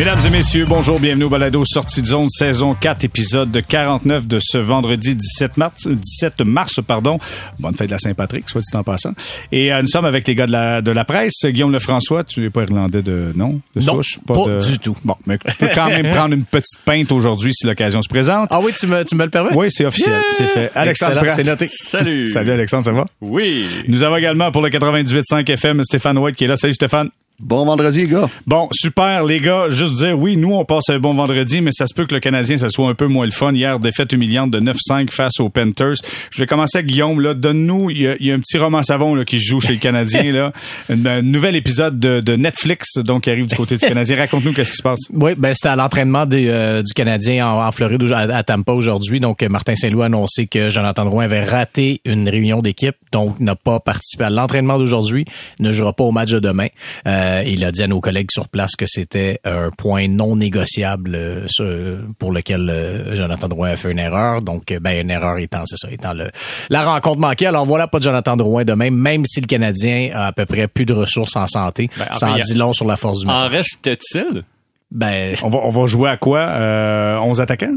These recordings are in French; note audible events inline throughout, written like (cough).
Mesdames et messieurs, bonjour, bienvenue au Balado Sortie de zone, saison 4, épisode 49 de ce vendredi 17 mars, 17 mars, pardon. Bonne fête de la Saint-Patrick, soit dit en passant. Et euh, nous sommes avec les gars de la, de la presse. Guillaume Lefrançois, tu n'es pas irlandais de non? De Non, souche? pas de- du tout. Bon, mais tu peux quand même (laughs) prendre une petite pinte aujourd'hui si l'occasion se présente. Ah oui, tu me, tu me le permets? Oui, c'est officiel, c'est fait. Alexandre c'est noté. (laughs) Salut. Salut Alexandre, ça va? Oui. Nous avons également pour le 98.5 FM Stéphane White qui est là. Salut Stéphane. Bon vendredi, les gars. Bon, super, les gars. Juste dire, oui, nous, on passe un bon vendredi, mais ça se peut que le Canadien, ça soit un peu moins le fun. Hier, défaite humiliante de 9-5 face aux Panthers. Je vais commencer avec Guillaume, là. Donne-nous, il y, a- il y a un petit roman savon, là, qui se joue chez le Canadien, là. (laughs) Un, un nouvel épisode de, de Netflix, donc, qui arrive du côté du Canadien. Raconte-nous qu'est-ce qui se passe. Oui, ben c'était à l'entraînement des, euh, du Canadien en, en Floride à, à Tampa aujourd'hui. Donc euh, Martin Saint-Louis a annoncé que Jonathan Drouin avait raté une réunion d'équipe, donc n'a pas participé à l'entraînement d'aujourd'hui, ne jouera pas au match de demain. Euh, il a dit à nos collègues sur place que c'était un point non négociable euh, pour lequel euh, Jonathan Drouin a fait une erreur. Donc euh, ben une erreur étant c'est ça, étant le, la rencontre manquée. Alors voilà pas de Jonathan Drouin demain, même si le Canadien a à peu près plus de ressources en santé. Ben, en ça en dit long sur la force du En message. reste-t-il? Ben On va, on va jouer à quoi? Euh, 11 attaquants?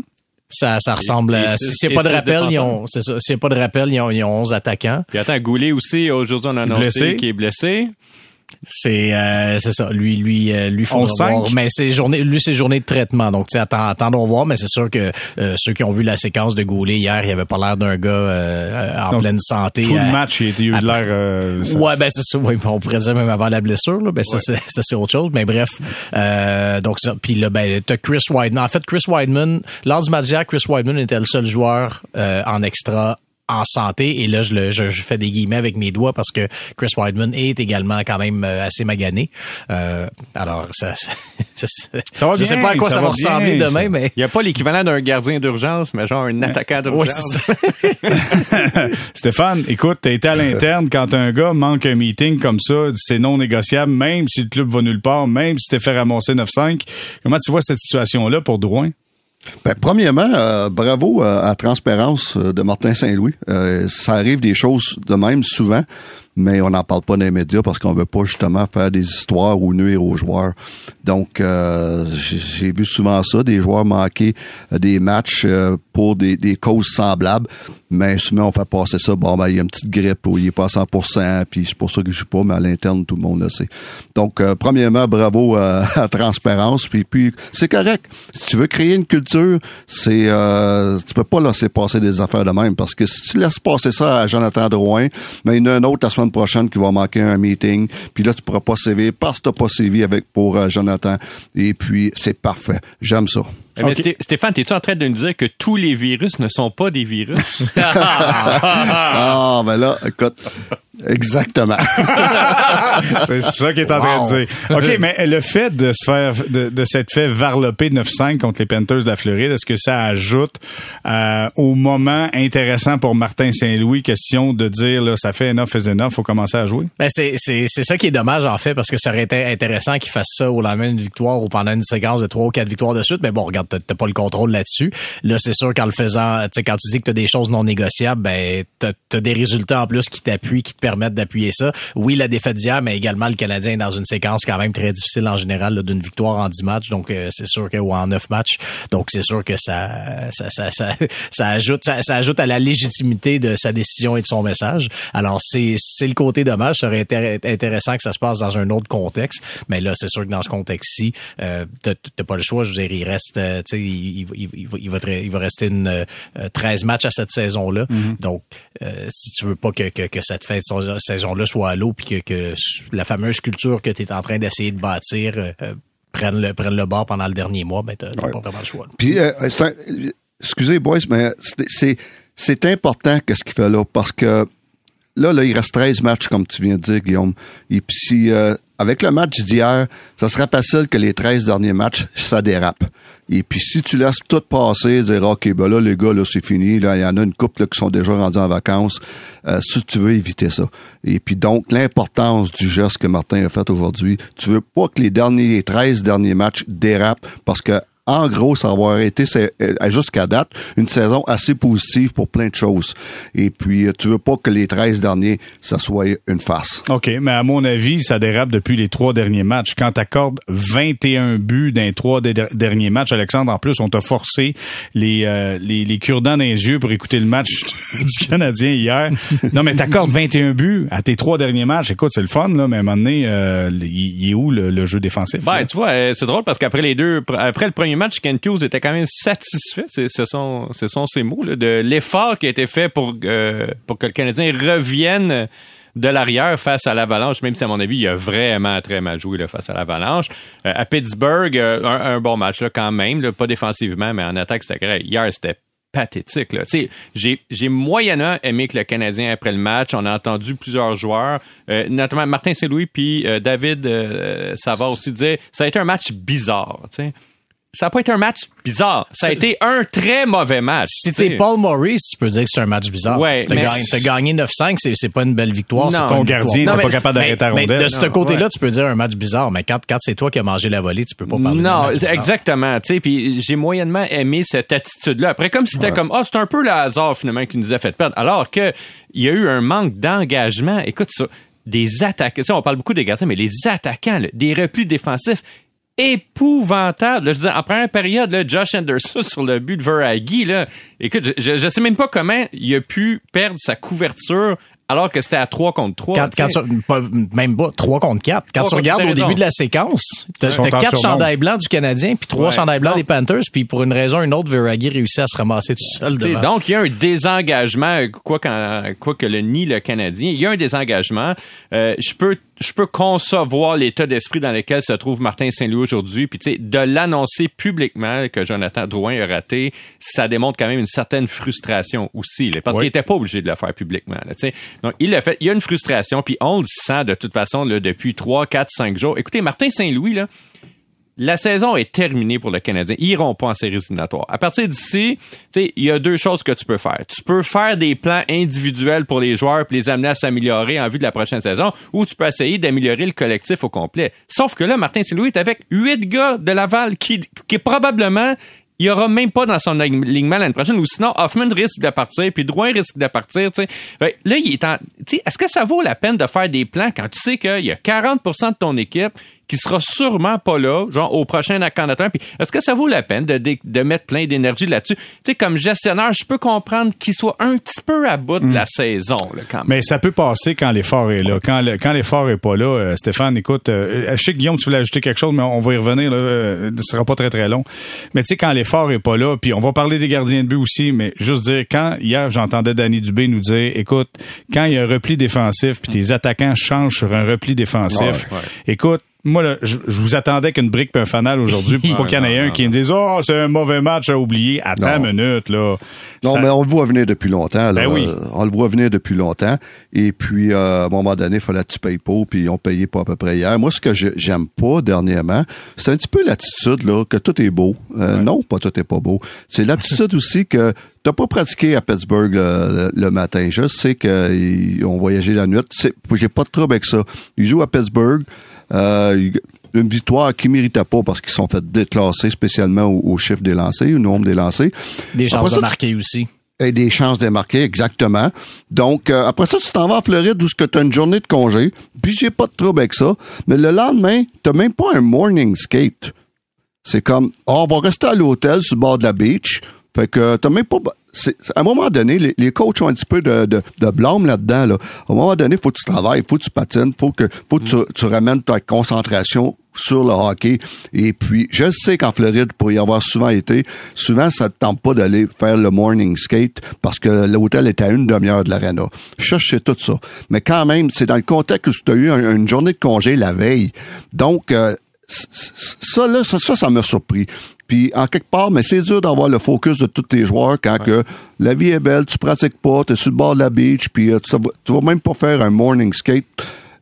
Ça, ça ressemble et à. S'il n'y a pas de six rappel, ils défenseurs. ont. C'est ça. S'il n'y a pas de rappel, ils ont, ils ont 11 attaquants. Puis attends, Goulet aussi, aujourd'hui, on a annoncé qu'il est blessé. C'est euh, c'est ça. Lui, lui, euh, lui, 11-5. voir. Mais c'est journée, lui, c'est journée de traitement. Donc, tu attends, attendons voir. Mais c'est sûr que euh, ceux qui ont vu la séquence de Goulet hier, il avait pas l'air d'un gars euh, en Donc, pleine santé. Tout le match, il a eu de l'air... euh, ça- Ouais, ben c'est ça. Oui, on pourrait dire même avant la blessure. Là, ben ça, c'est, (laughs) ça c'est autre chose. Mais bref, euh, donc ça. Puis là, ben t'as Chris Wideman. En fait, Chris Wideman, lors du match Chris Wideman était le seul joueur euh, en extra en santé et là je le je, je fais des guillemets avec mes doigts parce que Chris Wideman est également quand même euh, assez magané euh, alors ça, ça, (laughs) ça- Ça va je sais pas à quoi ça, ça va, va ressembler demain ça. mais Il n'y a pas l'équivalent d'un gardien d'urgence, mais genre un attaquant Ouais, d'urgence. ça. (laughs) Stéphane, écoute, t'as été à l'interne quand un gars manque un meeting comme ça, c'est non négociable, même si le club va nulle part, même si t'es fait ramasser 9-5. Comment tu vois cette situation-là pour Drouin? Ben, premièrement, euh, bravo euh, à transparence euh, de Martin Saint-Louis. Ça arrive des choses de même souvent, mais on n'en parle pas dans les médias parce qu'on veut pas justement faire des histoires ou nuire aux joueurs. Donc, euh, j'ai vu souvent ça, des joueurs manquer euh, des matchs euh, pour des, des causes semblables, mais souvent on fait passer ça, bon, ben, il y a une petite grippe ou il est pas à 100%, puis c'est pour ça que je joue pas, mais à l'interne, tout le monde le sait. Donc, euh, premièrement, bravo euh, (laughs) à transparence, puis, puis c'est correct. Si tu veux créer une culture, c'est euh, tu peux pas laisser passer des affaires de même, parce que si tu laisses passer ça à Jonathan Drouin, ben, il y en a un autre la semaine prochaine qui va manquer un meeting, puis là, tu pourras pas sévir parce que t'as pas sévi avec pour euh, Jonathan, et puis c'est parfait. J'aime ça. Mais. Sté- Stéphane, es-tu en train de nous dire que tous les virus ne sont pas des virus? (laughs) (laughs) Ah, ben là, écoute, exactement. (laughs) C'est ça qu'il est en train de dire. OK, mais le fait de se faire, de, de s'être fait varloper 9-5 contre les Panthers de la Floride, est-ce que ça ajoute euh, au moment intéressant pour Martin Saint-Louis, question de dire, là, ça fait enough is enough, faut commencer à jouer? Ben c'est, c'est, c'est ça qui est dommage, en fait, parce que ça aurait été intéressant qu'ils fassent ça au lendemain d'une victoire ou pendant une séquence de trois ou quatre victoires de suite. Mais bon, regarde, t'as, t'as pas le contrôle là-dessus. Là, c'est sûr qu'en le faisant, tu sais, quand tu dis que t'as des choses non négociables, ben, t'as, t'as des résultats en plus qui t'appuient, qui te permettent d'appuyer ça. Oui, la défaite d'hier, mais également le Canadien est dans une séquence quand même très difficile en général, d'une victoire en 10 matchs. Donc, euh, c'est sûr que, ou en 9 matchs. Donc, c'est sûr que ça, ça, ça, ça, (laughs) ça ajoute, ça, ça ajoute à la légitimité de sa décision et de son message. Alors, c'est, c'est le côté dommage. Ça aurait été intéressant que ça se passe dans un autre contexte. Mais là, c'est sûr que dans ce contexte-ci, euh, t'as, pas le choix. Je veux dire, il reste, euh, tu sais, il, il, il, il va, il, va rester une, euh, 13 matchs à cette saison-là. Donc, euh, si tu veux pas que, que, que cette fête, saison-là soit à l'eau, puis que, que la fameuse culture que tu es en train d'essayer de bâtir euh, euh, prenne le, prenne le bord pendant le dernier mois, ben, Ouais. pas vraiment le choix. Puis, euh, un- excusez, boys, mais c'est- important que ce qu'il fait là, parce que là, là, il reste 13 matchs, comme tu viens de dire, Guillaume. Et puis, si, euh, avec le match d'hier, ça serait facile que les 13 derniers matchs, ça dérape. Et puis, si tu laisses tout passer, dire, OK, ben là, les gars, là, c'est fini, là, il y en a une couple là, qui sont déjà rendus en vacances, euh, si tu veux éviter ça. Et puis, donc, l'importance du geste que Martin a fait aujourd'hui, tu veux pas que les derniers, 13 derniers matchs dérapent, parce que en gros, ça va avoir été c'est, euh, jusqu'à date une saison assez positive pour plein de choses. Et puis, euh, tu veux pas que les 13 derniers, ça soit une farce. OK, mais à mon avis, ça dérape depuis les trois derniers matchs. Quand tu accordes 21 buts dans les trois derniers matchs, Alexandre, en plus, on t'a forcé les, euh, les, les cure-dents dans les yeux pour écouter le match (laughs) du Canadien hier. Non, mais t'accordes 21 buts à tes trois derniers matchs. Écoute, c'est le fun, là, mais à un moment donné, euh, il est où le, le jeu défensif? Ben, là? tu vois, c'est drôle parce qu'après les deux, pr- après le premier match, Ken Hughes était quand même satisfait. Ce sont, ce sont ses mots là, de l'effort qui a été fait pour euh, pour que le Canadien revienne de l'arrière face à l'Avalanche, même si à mon avis il a vraiment très mal joué là, face à l'Avalanche. Euh, à Pittsburgh, euh, un, bon match là quand même, pas défensivement, mais en attaque c'était correct. Hier c'était pathétique. J'ai, j'ai moyennement aimé que le Canadien, après le match, on a entendu plusieurs joueurs, notamment Martin Saint-Louis puis David Savard aussi dire ça a été un match bizarre. tu sais. Ça n'a pas été un match bizarre. Ça a été un très mauvais match. Si t'es Paul Maurice, tu peux dire que c'est un match bizarre. Ouais, t'as mais- gagné, t'as gagné 9-5, c'est, c'est pas une belle victoire. Non. c'est pas Ton gardien Non, pas capable d'arrêter la rondelle. De ce côté-là, ouais. tu peux dire un match bizarre, mais quand, quand c'est toi qui as mangé la volée, tu peux pas parler Non, match exactement. Tu sais, puis j'ai moyennement aimé cette attitude-là. Après, comme si c'était comme, ah, c'est un peu le hasard finalement qui nous a fait perdre. Alors que il y a eu un manque d'engagement. Écoute ça, des attaquants. On parle beaucoup des gardiens, mais les attaquants, là, des replis défensifs épouvantables. Là, je dire, en première période, là, Josh Anderson (laughs) sur le but de Verhage, là, écoute, je, je, je sais même pas comment il a pu perdre sa couverture alors que c'était à 3 contre 3. Quand, quand tu- pas- même pas 3 contre 4. Quand tu regardes au début de la séquence, t'as quatre surnombre. chandails blancs du Canadien puis trois Ouais. chandails blancs Non. des Panthers puis pour une raison ou une autre, Verhage réussit à se ramasser tout seul devant. donc, il y a un désengagement, quoi, qu'en- quoi que le nie le Canadien, il y a un désengagement. Euh, je peux je peux concevoir l'état d'esprit dans lequel se trouve Martin Saint-Louis aujourd'hui, puis tu sais, de l'annoncer publiquement que Jonathan Drouin a raté, ça démontre quand même une certaine frustration aussi, là, parce Oui. qu'il était pas obligé de le faire publiquement. Là, tu sais. donc, il l'a fait. Il y a une frustration, puis on le sent de toute façon là, depuis 3, 4, 5 jours. Écoutez, Martin Saint-Louis, là, la saison est terminée pour le Canadien. Ils iront pas en séries éliminatoires. À partir d'ici, il y a deux choses que tu peux faire. Tu peux faire des plans individuels pour les joueurs puis les amener à s'améliorer en vue de la prochaine saison, ou tu peux essayer d'améliorer le collectif au complet. Sauf que là, Martin Saint-Louis est avec huit gars de Laval qui, qui probablement il y aura même pas dans son alignement l'année prochaine ou sinon Hoffman risque de partir puis Drouin risque de partir tu sais Fait que là il est en est-ce que ça vaut la peine de faire des plans quand tu sais qu'il y a 40% de ton équipe qui sera sûrement pas là genre au prochain d'entraînement puis est-ce que ça vaut la peine de, de, de mettre plein d'énergie là-dessus? Tu sais comme gestionnaire je peux comprendre qu'il soit un petit peu à bout de la saison là quand même Mais ça peut passer quand l'effort est là. Quand, le- quand l'effort est pas là, euh, Stéphane, écoute, euh, je sais que Guillaume, tu voulais ajouter quelque chose, mais on va y revenir. Là, euh, ce sera pas très très long. Mais tu sais, quand l'effort est pas là, puis on va parler des gardiens de but aussi, mais juste dire quand hier j'entendais Danny Dubé nous dire, écoute, quand il y a un repli défensif, puis tes attaquants changent sur un repli défensif, Ouais, ouais. écoute. Moi, là, je, je vous attendais qu'une brique puis un fanal aujourd'hui pour (laughs) pas qu'il y en ait un non, qui me dise Oh, c'est un mauvais match à oublier. Attends une minute, là. Non, Ça- mais on le voit venir depuis longtemps. Là. Ben oui. Euh, On le voit venir depuis longtemps. Et puis, euh, à un moment donné, il fallait que tu payes pas, puis ils ont payé pas à peu près hier. Moi, ce que j'aime pas dernièrement, c'est un petit peu l'attitude là que tout est beau. Euh, Non, pas tout est pas beau. C'est l'attitude (laughs) aussi que t'as pas pratiqué à Pittsburgh le, le matin. Je sais qu'ils ont voyagé la nuit. J'ai pas de trouble avec ça. Ils jouent à Pittsburgh. Euh, une victoire qu'ils méritaient pas parce qu'ils sont fait déclasser spécialement au, au chiffre des lancers, au nombre des lancers. Des chances ça, de marquer aussi. et des chances de marquer, exactement. Donc, euh, après ça, tu t'en vas en Floride où tu as une journée de congé, puis j'ai pas de trouble avec ça. Mais le lendemain, t'as même pas un morning skate. C'est comme, oh, on va rester à l'hôtel sur le bord de la beach. Fait que t'as même pas... c'est- à un moment donné, les, les coachs ont un petit peu de, de, de blâme là-dedans. Là. À un moment donné, faut que tu travailles, faut que tu patines, faut que, faut que tu, tu ramènes ta concentration sur le hockey. Et puis, je sais qu'en Floride, pour y avoir souvent été, souvent, ça te tente pas d'aller faire le morning skate parce que l'hôtel est à une demi-heure de l'arena. Je sais tout ça. Mais quand même, c'est dans le contexte où tu as eu un- une journée de congé la veille. Donc, euh, ça, là, ça, ça, ça m'a surpris. Puis, en quelque part, mais c'est dur d'avoir le focus de tous tes joueurs quand que la vie est belle, tu pratiques pas, tu es sur le bord de la beach, puis euh, tu, vas, tu vas même pas faire un morning skate.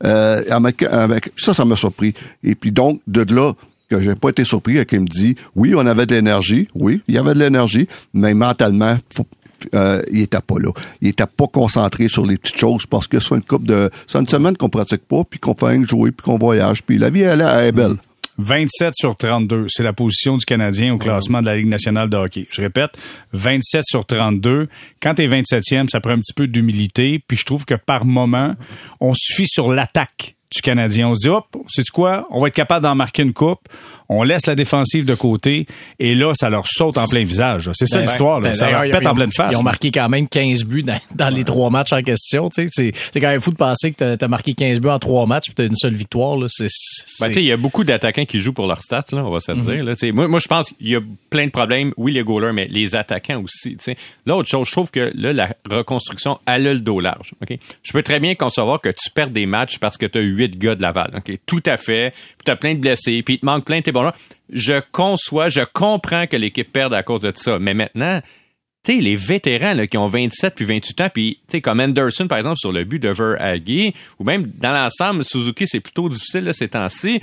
Euh, avec, avec- ça, ça m'a surpris. Et puis donc, de là, que j'ai pas été surpris, qu'il me dit, oui, on avait de l'énergie, oui, il y avait de l'énergie, mais mentalement, faut- euh, il était pas là. Il était pas concentré sur les petites choses parce que c'est une coupe de, c'est une semaine qu'on pratique pas, puis qu'on fait que jouer, puis qu'on voyage, puis la vie elle, elle est belle. 27 sur 32. C'est la position du Canadien au classement de la Ligue nationale de hockey. Je répète, 27 sur 32. Quand t'es 27e, ça prend un petit peu d'humilité. Puis je trouve que par moment, on suffit sur l'attaque du Canadien. On se dit, hop, c'est quoi? On va être capable d'en marquer une coupe on laisse la défensive de côté et là, ça leur saute en plein visage. C'est ça Ben, l'histoire. ben, Ça leur pète en ils ont- pleine face. Ils ont marqué quand même 15 buts dans, dans les trois matchs en question. tu. C'est quand même fou de penser que t'as as marqué 15 buts en trois matchs puis t'as une seule victoire. Ben, tu il y a beaucoup d'attaquants qui jouent pour leurs stats, là, on va se le dire. Là, Tu moi, moi, je pense qu'il y a plein de problèmes. Oui, les goalers, mais les attaquants aussi. tu. L'autre chose, je trouve que là, la reconstruction, elle a le dos large. ok? Je peux très bien concevoir que tu perds des matchs parce que tu as huit gars de Laval. ok? Tout à fait. Puis tu as plein de blessés, puis il te manque plein de tes Je conçois, je comprends que l'équipe perde à cause de ça. Mais maintenant, tu sais, les vétérans qui ont 27 puis 28 ans, puis tu sais, comme Anderson, par exemple, sur le but de Verhaeghe, ou même dans l'ensemble, Suzuki, c'est plutôt difficile là, ces temps-ci.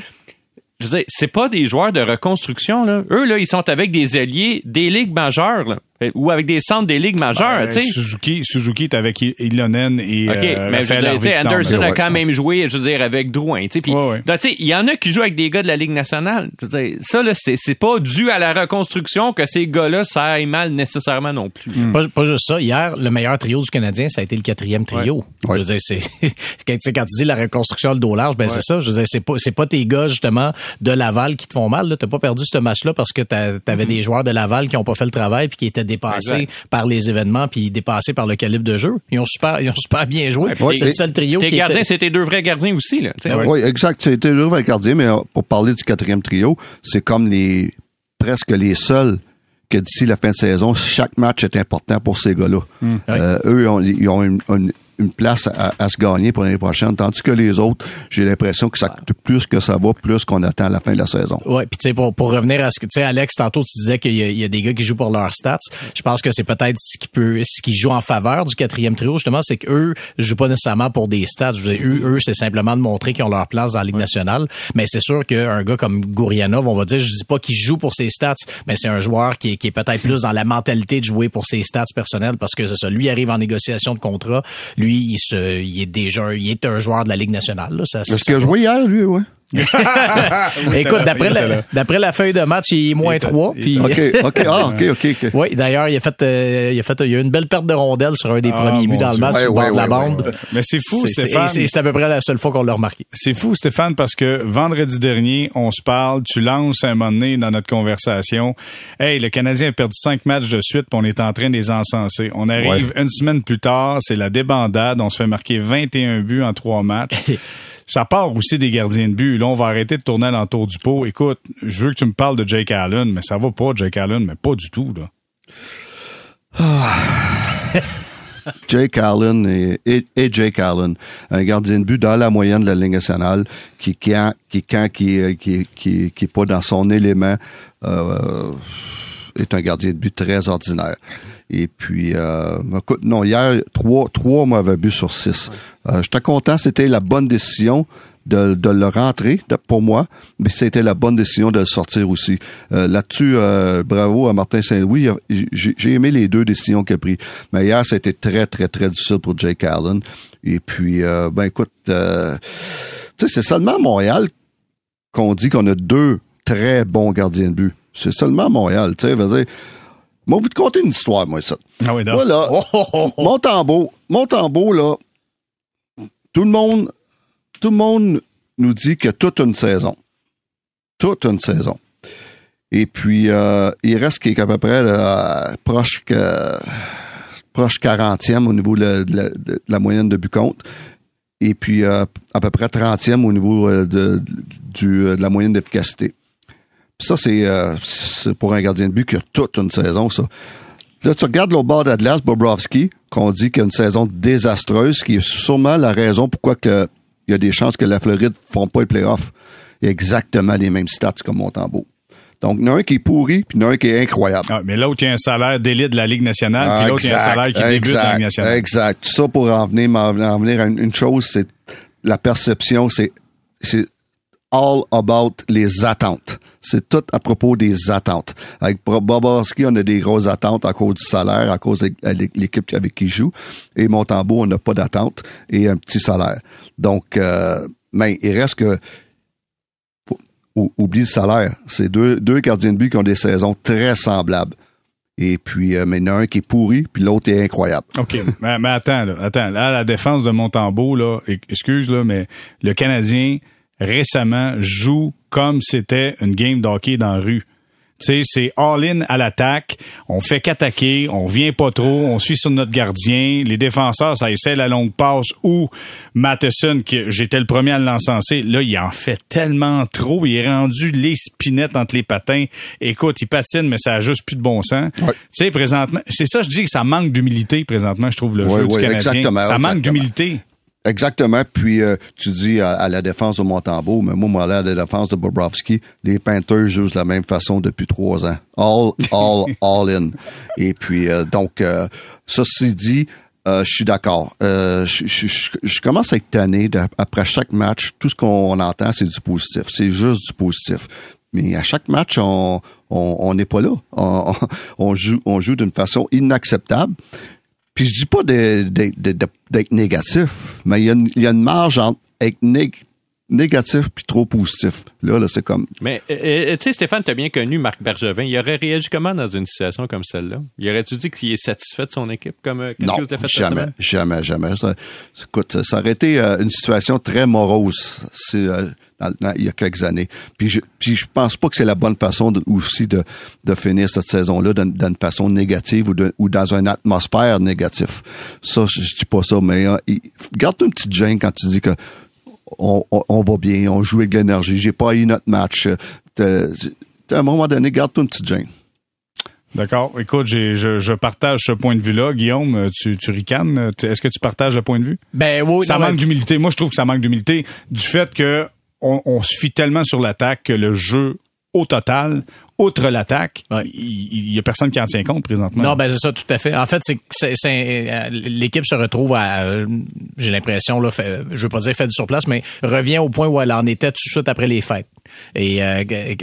Je veux dire, c'est pas des joueurs de reconstruction, là. Eux, là, ils sont avec des alliés des ligues majeures, là. Euh, Ou avec des centres des ligues majeures, Euh, tu sais. Suzuki, Suzuki est avec Ilonen et OK, euh, mais je veux Raphaël dire, tu sais, Harvey Anderson a Ouais. quand même joué, je veux dire, avec Drouin, tu sais. Puis, Ouais, ouais. donc, tu sais, il y en a qui jouent avec des gars de la Ligue nationale. Je veux dire, ça, là, c'est c'est pas dû à la reconstruction que ces gars-là, ça aille mal nécessairement non plus. Pas, pas juste ça. Hier, le meilleur trio du Canadien, ça a été le quatrième trio. Ouais. Je veux dire, (laughs) c'est quand, tu sais, quand tu dis la reconstruction le dos large, ben c'est ça. Je veux dire, c'est pas c'est pas tes gars justement de Laval qui te font mal. T'as pas perdu ce match-là parce que t'a- t'avais des joueurs de Laval qui ont pas fait le travail puis qui étaient dépassés Exact. par les événements puis dépassés par le calibre de jeu. Ils ont super ils ont super bien joué. Ouais, c'est le seul trio Tes qui gardiens, était... c'était deux vrais gardiens aussi, là. sais. Oui, exact. C'était le avec gardien, mais euh, pour parler du quatrième trio, c'est comme les presque les seuls que d'ici la fin de saison, chaque match est important pour ces gars-là. Euh, eux, ils ont, ils ont une, une- une place à, à se gagner pour l'année prochaine, tandis que les autres, j'ai l'impression que ça plus que ça va, plus qu'on attend à la fin de la saison. Ouais, puis tu sais pour, pour revenir à ce que tu sais Alex tantôt tu disais qu'il y, y a des gars qui jouent pour leurs stats. Je pense que c'est peut-être ce qui peut ce qui joue en faveur du quatrième trio justement, c'est qu'eux jouent pas nécessairement pour des stats. Je veux dire, eux, eux c'est simplement de montrer qu'ils ont leur place dans la Ligue nationale, mais c'est sûr qu'un gars comme Gourianov, on va dire, je dis pas qu'il joue pour ses stats, mais c'est un joueur qui est, qui est peut-être plus dans la mentalité de jouer pour ses stats personnelles parce que c'est ça, lui arrive en négociation de contrat, lui il se il est déjà il est un joueur de la Ligue nationale là, ça, Est-ce qu'il a joué hier, lui, ouais? Écoute, d'après la, d'après la feuille de match, il est moins 3. Puis, OK, OK, ah, OK, OK, OK. oui, d'ailleurs, il a fait, euh, il a fait, il y a eu une belle perte de rondelles sur un des Ah, premiers buts dans le match Ouais, sur le bord ouais, de la ouais, bande. ouais, Mais c'est fou, C'est- Stéphane. et C'est c'est à peu près la seule fois qu'on l'a remarqué. C'est fou, Stéphane, parce que vendredi dernier, on se parle, tu lances un moment donné dans notre conversation. Hey, le Canadien a perdu cinq matchs de suite, puis on est en train de les encenser. On arrive une semaine plus tard, c'est la débandade, on se fait marquer 21 buts en trois matchs. (laughs) Ça part aussi des gardiens de but. Là, on va arrêter de tourner à l'entour du pot. Écoute, je veux que tu me parles de Jake Allen, mais ça va pas, Jake Allen, mais pas du tout, là. (laughs) Jake Allen et, Jake Allen, un gardien de but dans la moyenne de la Ligue nationale, qui quand qui quand qui euh, qui qui, qui est pas dans son élément, euh, est un gardien de but très ordinaire. Et puis, euh, écoute, non, hier trois trois mauvais buts sur six. Euh, J'étais content, c'était la bonne décision. De, de le rentrer de- pour moi, mais c'était la bonne décision de le sortir aussi. Euh, Là-dessus, euh, bravo à Martin Saint-Louis. J'ai aimé les deux décisions qu'il a prises. Mais hier, c'était très, très, très difficile pour Jake Allen. Et puis, euh, ben écoute, tu sais, c'est seulement à Montréal qu'on dit qu'on a deux très bons gardiens de but. C'est seulement à Montréal, tu sais, dire. Moi, vous te conter une histoire, moi, ça. Ah oui. Voilà. Mon tambour, mon tambour, là, tout le monde, tout le monde nous dit que toute une saison. Toute une saison. Et puis, euh, il reste à peu près proche que proche 40e au niveau de la, moyenne de but contre. Et puis, euh, à peu près 30e au niveau euh, de, la moyenne d'efficacité. Ça, c'est c'est pour un gardien de but qui a toute une saison, ça. Là, tu regardes l'autre bord d'Atlas, Bobrovski, qu'on dit qu'il a une saison désastreuse, qui est sûrement la raison pourquoi que, il y a des chances que la Floride ne font pas les playoffs. Il y a exactement les mêmes stats comme Montembeau. Donc, il y en a un qui est pourri, puis il y en a un qui est incroyable. Ah, mais l'autre, il y a un salaire d'élite de la Ligue nationale, puis l'autre, il y a un Exact, salaire qui débute dans la Ligue nationale. Exact. Tout ça pour en venir, en venir à une, une chose, c'est la perception, c'est, c'est all about les attentes. C'est tout à propos des attentes. Avec Bob- Bobrovski, on a des grosses attentes à cause du salaire, à cause de l'équipe avec qui il joue. Et Montembeau, on n'a pas d'attente et un petit salaire. Donc, euh, mais il reste que oublie le salaire. C'est deux, deux gardiens de but qui ont des saisons très semblables. Et puis, euh, mais il y en a un qui est pourri, puis l'autre est incroyable. OK. mais, attends, là, attends. Là, la défense de Montembeau, là, excuse, là, mais le Canadien, récemment, joue comme c'était une game d'hockey dans la rue. Tu sais, c'est all-in à l'attaque. On fait qu'attaquer. On vient pas trop. On suit sur notre gardien. Les défenseurs, ça essaie la longue passe ou Matheson, que j'étais le premier à l'encenser. Là, il en fait tellement trop. Il est rendu les spinettes entre les patins. Écoute, il patine, mais ça a juste plus de bon sens. Tu sais, présentement, c'est ça, je dis que ça manque d'humilité présentement, je trouve, le jeu du Canadien. Exactement, ça manque d'humilité. Exactement. Puis euh, tu dis à, la défense de Montembeau, mais moi, moi, à la défense de Bobrovski, les Panthers jouent de la même façon depuis trois ans. All, all, (laughs) all in. Et puis, euh, donc, euh, ceci dit, je suis d'accord. je, commence à être tanné. après chaque match, tout ce qu'on entend, c'est du positif. C'est juste du positif. Mais à chaque match, on n'est pas là. On, (laughs) on joue, on joue d'une façon inacceptable. Puis je dis pas d'être négatif, mais il y, a une, marge entre être négatif puis trop positif. Là, là c'est comme. Mais euh, euh, tu sais, Stéphane, tu as bien connu Marc Bergevin. Il aurait réagi comment dans une situation comme celle-là? Il aurait-tu dit qu'il est satisfait de son équipe comme euh, non, fait jamais, jamais, jamais. Ça, écoute, ça aurait été une situation très morose. C'est il y a quelques années. Puis je, puis je pense pas que c'est la bonne façon aussi de, de finir cette saison-là d'une façon négative ou, ou dans une atmosphère négative. Ça, je, dis pas ça, mais euh, garde une petite gêne quand tu dis que on, on, va bien, on joue avec de l'énergie, j'ai pas eu notre match. à un moment donné, garde une petite gêne. D'accord. Écoute, je, je, partage ce point de vue-là. Guillaume, tu, tu ricanes? Est-ce que tu partages le point de vue? Ben oui. Ça manque d'humilité. Moi, je trouve que ça manque d'humilité du fait que on, on se fie tellement sur l'attaque que le jeu au total, outre l'attaque, il, y a personne qui en tient compte présentement. Non, ben c'est ça, tout à fait. En fait, c'est, euh, l'équipe se retrouve à, euh, j'ai l'impression là, fait, je veux pas dire fait du surplace, mais revient au point où elle en était tout de suite après les fêtes. Et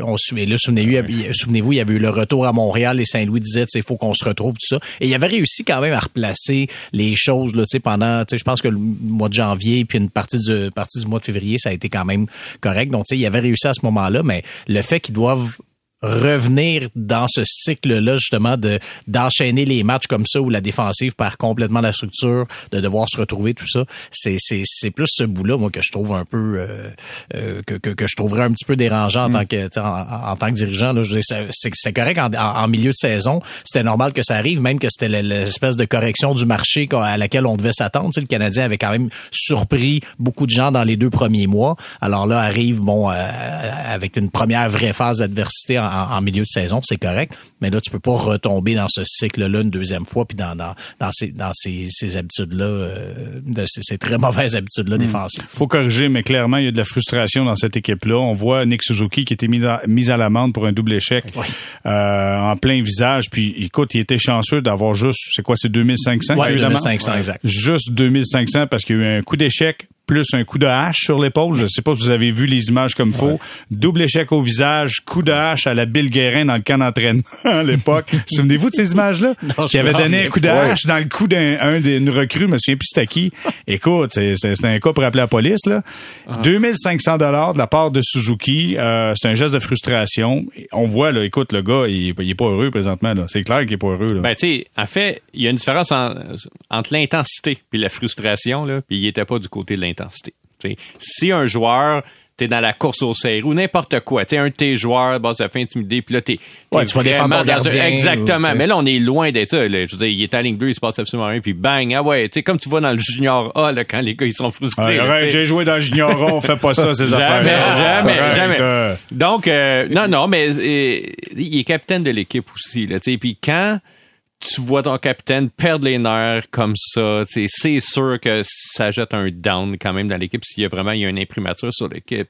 on là, souvenez-vous, il y avait eu le retour à Montréal et Saint-Louis disait, il faut qu'on se retrouve tout ça. Et il avait réussi quand même à replacer les choses là, pendant, je pense que le mois de janvier puis une partie du partie du mois de février, ça a été quand même correct. Donc, tu sais, il avait réussi à ce moment-là, mais le fait qu'ils doivent revenir dans ce cycle-là, justement, de d'enchaîner les matchs comme ça où la défensive perd complètement la structure, de devoir se retrouver, tout ça. C'est, c'est, c'est plus ce bout-là, moi, que je trouve un peu euh, euh que, que, que, je trouverais un petit peu dérangeant en tant que en, en, tant que dirigeant. Là. Je c'est, c'est correct en, en, milieu de saison. C'était normal que ça arrive, même que c'était l'espèce de correction du marché à laquelle on devait s'attendre. Tu sais, le Canadien avait quand même surpris beaucoup de gens dans les deux premiers mois. Alors là, arrive, bon, euh, avec une première vraie phase d'adversité en en, milieu de saison, c'est correct. Mais là, tu peux pas retomber dans ce cycle-là une deuxième fois, puis dans, dans, dans ces, dans ces, ces habitudes-là, euh, de ces, très (laughs) mauvaises habitudes-là hmm. défensives. Faut corriger, mais clairement, il y a de la frustration dans cette équipe-là. On voit Nick Suzuki qui était mis à, mis à l'amende pour un double échec euh, en plein visage. Puis, écoute, il était chanceux d'avoir juste, c'est quoi, c'est 2500? Oui, 2500, exact. Juste 2500 parce qu'il y a eu un coup d'échec plus un coup de hache sur l'épaule. Je ne sais pas si vous avez vu les images comme faut. Double échec au visage, coup de hache à la Bill Guérin dans le camp d'entraînement (laughs) à l'époque. (laughs) Souvenez-vous de ces images-là? Qui avait donné un coup de hache dans le cou d'un d'une recrue, je me souviens plus c'était qui. (laughs) Écoute, c'est un cas pour appeler la police, là. 2500 ah. dollars de la part de Suzuki. Euh, c'est un geste de frustration. On voit, là, écoute, le gars, il, il est pas heureux présentement, là. C'est clair qu'il est pas heureux, là. Ben, tu sais, en fait, il y a une différence entre l'intensité puis la frustration, là, puis il était pas du côté de l'intensité si un joueur t'es dans la course au séries ou n'importe quoi. T'es un de tes joueurs, bah, ça fait intimider, puis là, t'es, ouais, tu vas défendre dans Exactement. mais là, on est loin d'être ça. Je veux dire, il est à ligne bleue, il se passe absolument rien, puis bang, ah ouais, tu sais, comme tu vois dans le junior A, là, quand les gars, ils sont frustrés. j'ai joué dans le junior A, on fait pas ça, ces affaires Jamais, jamais, jamais. Donc, euh, non, non, mais euh, il est capitaine de l'équipe aussi, là, tu sais, puis quand tu vois ton capitaine perdre les nerfs comme ça, c'est sûr que ça jette un down quand même dans l'équipe s'il y a vraiment il y a une imprimature sur l'équipe.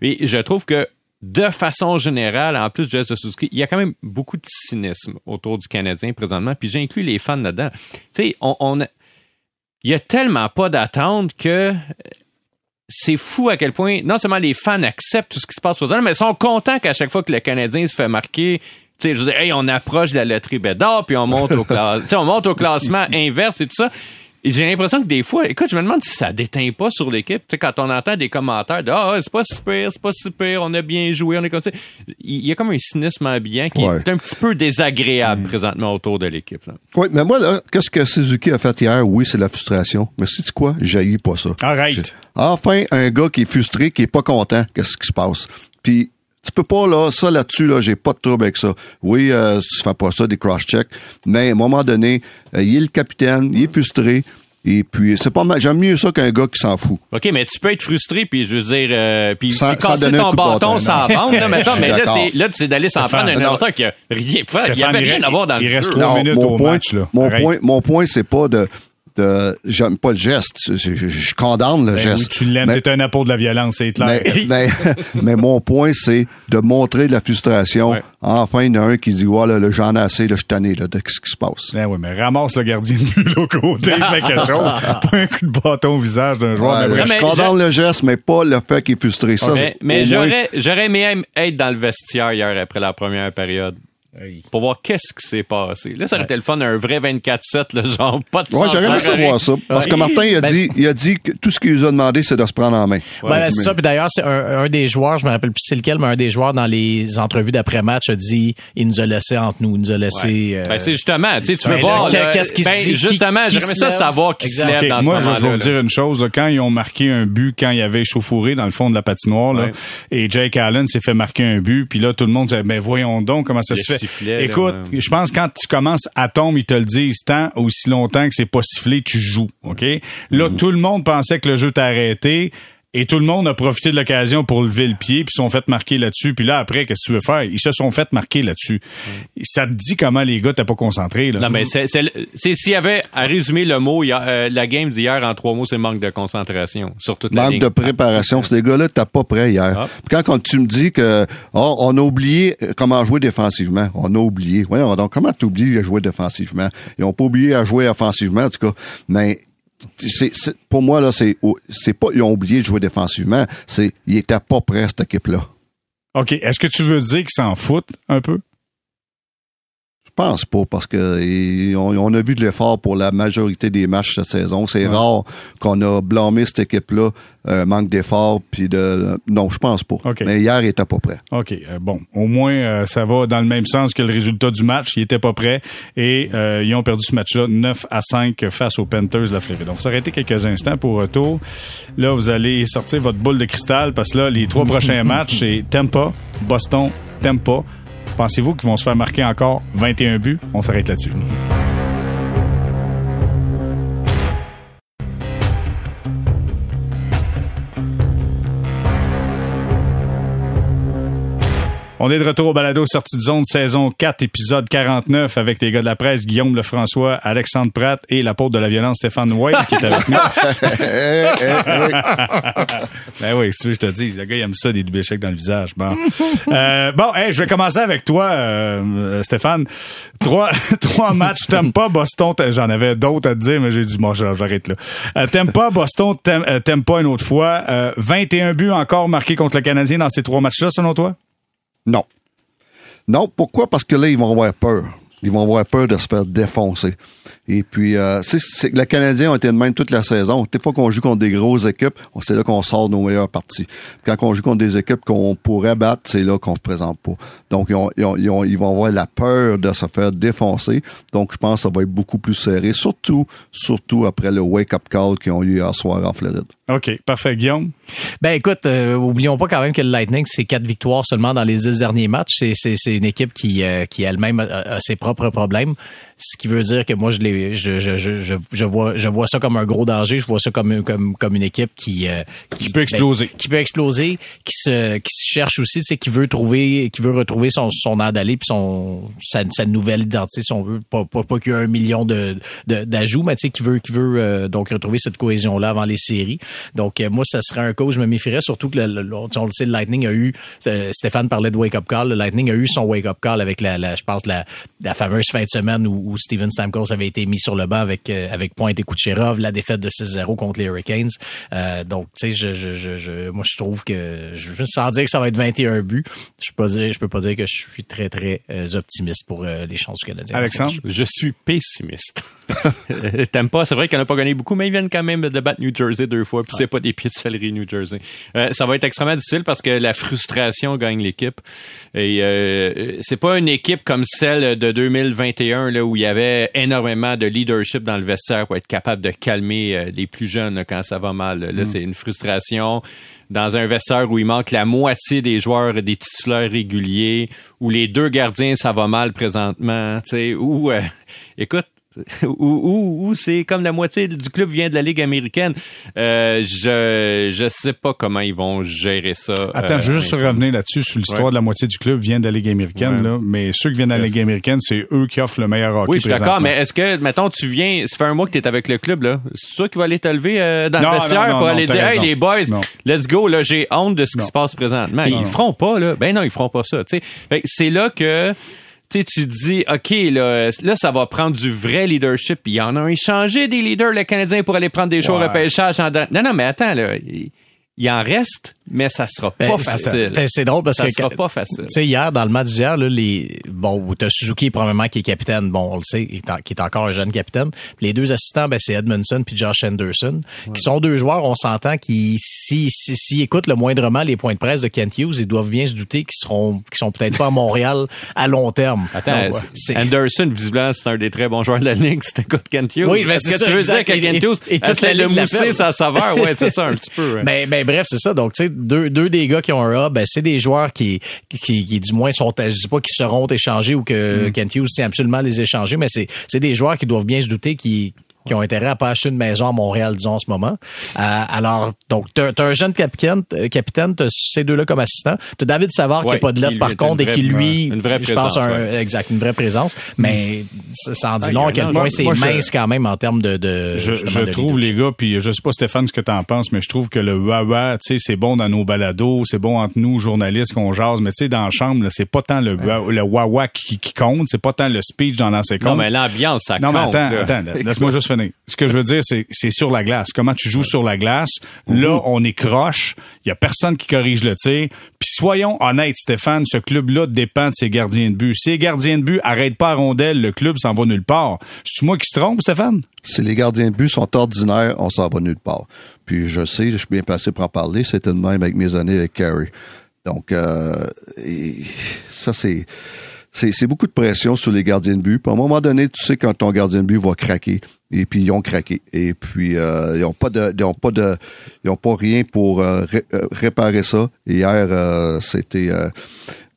Et je trouve que de façon générale, en plus de Suzuki, il y a quand même beaucoup de cynisme autour du Canadien présentement, puis j'inclus les fans là-dedans. Tu sais, on, on il y a tellement pas d'attente que c'est fou à quel point non seulement les fans acceptent tout ce qui se passe pour eux, mais sont contents qu'à chaque fois que le Canadien se fait marquer, sais, je dis, hey, on approche de la loterie Bédard, puis on monte au, (laughs) on monte au classement inverse et tout ça. j'ai l'impression que des fois, écoute, je me demande si ça déteint pas sur l'équipe. Tu sais, quand on entend des commentaires de Ah, c'est pas si pire, c'est pas si pire, on a bien joué, on est comme ça. Il y a comme un cynisme ambiant qui Ouais. est un petit peu désagréable présentement autour de l'équipe. Oui, mais moi, là, qu'est-ce que Suzuki a fait hier? Oui, c'est la frustration. Mais sais-tu quoi? J'ai pas ça. Arrête. Enfin, un gars qui est frustré, qui est pas content, qu'est-ce qui se passe? Puis, tu peux pas, là, ça là-dessus, là, j'ai pas de trouble avec ça. Oui, euh, tu fais pas ça, des cross-checks, mais à un moment donné, euh, il est le capitaine, il est frustré, et puis, c'est pas mal. J'aime mieux ça qu'un gars qui s'en fout. OK, mais tu peux être frustré, puis je veux dire, euh, puis Sans- casser ton bâton sans non. mettons, (laughs) Je suis mais là, c'est, là, c'est d'aller s'en prendre un non. auteur qui a rien fait. Il y Stéphane, avait rien à voir dans il le reste jeu. trois minutes mon au point, match, là. Mon Arrête. point, mon point, c'est pas de, de j'aime pas le geste. Je, je- je condamne le Ben oui, geste. tu l'aimes, Mais- t'es un apôtre de la violence, c'est clair. Mais, (laughs) mais, mais mon point, c'est de montrer de la frustration. Ouais. Enfin, il y en a un qui dit, voilà, là, j'en ai assez, là, je suis tanné, là, de ce qui se passe. Ben oui, mais ramasse le gardien de but l'autre côté, fait quelque chose. (laughs) Pas un coup de bâton au visage d'un joueur. Ouais, mais là, je condamne le geste, mais pas le fait qu'il est frustré. Ça, Mais, c'est- mais au moins- j'aurais, j'aurais aimé être dans le vestiaire hier après la première période. Pour voir qu'est-ce qui s'est passé. Là, ça aurait été le fun, un vrai 24-7, le genre, pas de Ouais, j'aurais aimé savoir ça. Parce que. Martin, il a, Ben, dit, il a dit que tout ce qu'il nous a demandé, c'est de se prendre en main. Ouais, ben, c'est ça. Puis d'ailleurs, c'est un, un des joueurs, je me rappelle plus c'est lequel, mais un des joueurs dans les entrevues d'après-match a dit il nous a laissé entre nous, il nous a laissé. euh, Ben, c'est justement, tu sais, tu veux ben, voir. qu'est-ce qui se ben, dit, Justement, j'aimerais ça savoir qui se lève dans moi, ce je, je vais vous dire une chose. là, quand ils ont marqué un but, quand il y avait échauffouré dans le fond de la patinoire, là, et Jake Allen s'est fait marquer un but, puis là, tout le monde disait, mais voyons donc comment ça se fait. Sifflet, là, Écoute, ouais. je pense quand tu commences à tomber, ils te le disent tant aussi longtemps que c'est pas sifflé, tu joues. OK? Là, Mm-hmm. tout le monde pensait que le jeu t'a arrêté. Et tout le monde a profité de l'occasion pour lever le pied, puis se sont fait marquer là-dessus. Puis là, après, qu'est-ce que tu veux faire? Ils se sont fait marquer là-dessus. Ça te dit comment les gars t'es pas concentré. Là? Mm. Non, mais c'est, c'est, c'est- s'il y avait à résumer le mot, hier, euh, la game d'hier en trois mots, c'est manque de concentration sur toute la Manque ligne. de préparation. Ces gars-là, t'as pas prêt hier. Ah. Puis quand, quand tu me dis que oh, on a oublié comment jouer défensivement, on a oublié. Voyons donc, comment t'oublies à jouer défensivement? Ils ont pas oublié à jouer offensivement, en tout cas. Mais c'est, pour moi, là, c'est, c'est pas ils ont oublié de jouer défensivement, c'est ils étaient pas prêts, cette équipe-là. OK. Est-ce que tu veux dire qu'ils s'en foutent un peu? Je pense pas, parce que et on, on a vu de l'effort pour la majorité des matchs cette saison. C'est rare qu'on a blâmé cette équipe-là, un manque d'effort, puis de... Non, je pense pas. Mais hier, il était pas prêt. OK. euh, bon, au moins, euh, ça va dans le même sens que le résultat du match. Ils étaient pas prêts et euh, ils ont perdu ce match-là 9 à 5 face aux Panthers de la Floride. Donc, s'arrêter quelques instants pour retour. Là, vous allez sortir votre boule de cristal parce que là, les trois prochains (laughs) matchs, c'est Tampa, Boston, Tampa. Pensez-vous qu'ils vont se faire marquer encore 21 buts? On s'arrête là-dessus. On est de retour au balado Sortie de zone, saison 4, épisode 49, avec les gars de la presse, Guillaume Lefrançois, Alexandre Pratt et l'apôtre de la violence, Stéphane White, qui est avec nous. (laughs) ben oui, si tu veux, je te dis, le gars, il aime ça, des doubles échecs dans le visage. Bon, euh, bon hey, je vais commencer avec toi, euh, Stéphane. Trois, (laughs) trois matchs, t'aimes pas Boston, j'en avais d'autres à te dire, mais j'ai dit, bon, j'arrête là. Euh, t'aimes pas Boston, t'aimes euh, t'aimes pas une autre fois? Euh, 21 buts encore marqués contre le Canadien dans ces trois matchs-là, selon toi? Non. Non, pourquoi? Parce que là, ils vont avoir peur. Ils vont avoir peur de se faire défoncer. Et puis, euh, c'est, c'est Canadiens ont été de même toute la saison. Des fois qu'on joue contre des grosses équipes, c'est là qu'on sort nos meilleures parties. Quand on joue contre des équipes qu'on pourrait battre, c'est là qu'on se présente pas. Donc, ils, ont- ils ont- ils ont- ils vont avoir la peur de se faire défoncer. Donc, je pense que ça va être beaucoup plus serré, surtout, surtout après le wake-up call qu'ils ont eu hier soir en Floride. OK, parfait. Guillaume? Ben écoute, euh, oublions pas quand même que le Lightning, c'est quatre victoires seulement dans les dix derniers matchs. C'est, c'est, c'est une équipe qui, euh, qui elle-même a, a ses propres problèmes. Ce qui veut dire que moi, je, les, je, je, je, je, vois, je vois ça comme un gros danger. Je vois ça comme, comme, comme une équipe qui, euh, Qui peut exploser. ben, qui peut exploser, qui se, qui se cherche aussi, qui veut trouver, qui veut retrouver son, son air d'aller puis son, sa, sa nouvelle identité, si on veut. Pas, pas, pas qu'il y ait un million de, de, d'ajouts, mais tu sais, qui veut, qui veut euh, donc retrouver cette cohésion-là avant les séries. Donc, euh, moi, ça serait un coach, je me méfierais, surtout que le, le- le- on le sait, le Lightning a eu, euh, Stéphane parlait de wake-up call, le Lightning a eu son wake-up call avec la, la je pense, la, la fameuse fin de semaine où, où Steven Stamkos avait été mis sur le banc avec avec Point et Kucherov, la défaite de 6-0 contre les Hurricanes. donc, tu sais, je, je, je, moi, je trouve que, je, sans dire que ça va être 21 buts, je peux pas dire, je peux pas dire que je suis très, très optimiste pour les chances du Canadien. Alexandre? Je suis pessimiste. (laughs) T'aimes pas, c'est vrai qu'elle n'a pas gagné beaucoup, mais ils viennent quand même de battre New Jersey deux fois, puis c'est pas des pieds de céleri New Jersey. Euh, ça va être extrêmement difficile parce que la frustration gagne l'équipe. Et euh, c'est pas une équipe comme celle de 2021 là où il y avait énormément de leadership dans le vestiaire pour être capable de calmer euh, les plus jeunes quand ça va mal. Là, mm. c'est une frustration dans un vestiaire où il manque la moitié des joueurs des titulaires réguliers, où les deux gardiens ça va mal présentement, tu sais, où écoute, ou, c'est comme la moitié du club vient de la Ligue américaine. Euh, je je sais pas comment ils vont gérer ça. Attends, je veux juste euh, revenir là-dessus sur l'histoire de la moitié du club vient de la Ligue américaine. Là, mais ceux qui viennent de la Ligue américaine, c'est eux qui offrent le meilleur hockey. Oui, je suis d'accord, mais est-ce que, mettons, tu viens, ça fait un mois que tu es avec le club, là, c'est toi qui vas aller te lever euh, dans le vestiaire pour aller dire, hey les boys, let's go, là, j'ai honte de ce qui se passe présentement. Ils le feront pas, là. Ben non, ils feront pas ça. C'est là que tu tu dis, OK, là, là, ça va prendre du vrai leadership. Il y en a échangé des leaders, le Canadien, pour aller prendre des choses ouais. repêchage. Non, non, mais attends, là il en reste, mais ça sera pas ben, facile. Ben, c'est drôle parce ça que sera pas facile. Tu sais hier dans le match d'hier là, les bon, t'as Suzuki probablement qui est capitaine, bon, on le sait, qui est encore un jeune capitaine. les deux assistants, ben c'est Edmondson puis Josh Anderson, qui sont deux joueurs, on s'entend qui si si, si écoutent le moindrement les points de presse de Kent Hughes, ils doivent bien se douter qu'ils seront qu'ils sont peut-être pas à Montréal à long terme. Attends, Anderson visiblement c'est un des très bons joueurs de la ligue, c'était Kent Hughes. Oui, mais c'est ce que tu veux dire que Kent Hughes et, essaie de mousser sa saveur, ouais, c'est ça un petit peu. Mais mais (laughs) bref, c'est ça. Donc, tu sais, deux, deux des gars qui ont un A, ben, c'est des joueurs qui, qui, qui, du moins, sont, je sais pas qui seront échangés ou que mm. Kent Hughes sait absolument les échanger, mais c'est, c'est des joueurs qui doivent bien se douter qui qui ont intérêt à pas acheter une maison à Montréal, disons, en ce moment. Euh, alors, donc, tu as, un jeune capitaine, euh, capitaine tu ces deux-là comme assistant. Tu David Savard qui n'a pas de lettre, par contre, et qui, lui, une vraie je pense, un, exact, une vraie présence. Mais ça en dit long à quel point c'est mince quand même en termes de... de je, je trouve, les gars, puis je sais pas, Stéphane, ce que tu en penses, mais je trouve que le wawa, tu sais, c'est bon dans nos balados, c'est bon entre nous, journalistes, qu'on jase, mais tu sais, dans la chambre, c'est pas tant le, le wawa qui, qui compte, c'est pas tant le speech dans l'ancien compte. Non, mais l'ambiance, ça compte. Non, mais attends, attends, laisse-moi juste ce que je veux dire, c'est c'est sur la glace. Comment tu joues sur la glace? Là, on est croche. Il y a personne qui corrige le tir. Puis soyons honnêtes, Stéphane, ce club-là dépend de ses gardiens de but. Si les gardiens de but arrêtent pas à rondelle, le club s'en va nulle part. C'est moi qui se trompe, Stéphane? Si les gardiens de but sont ordinaires, on s'en va nulle part. Puis je sais, je suis bien placé pour en parler. C'était de même avec mes années avec Carey. Donc, euh, ça, c'est c'est beaucoup de pression sur les gardiens de but. Puis à un moment donné, tu sais quand ton gardien de but va craquer. Et puis ils ont craqué. Et puis euh, ils ont pas de, ils ont pas de, ils pas rien pour euh, euh, réparer ça. Hier, c'était.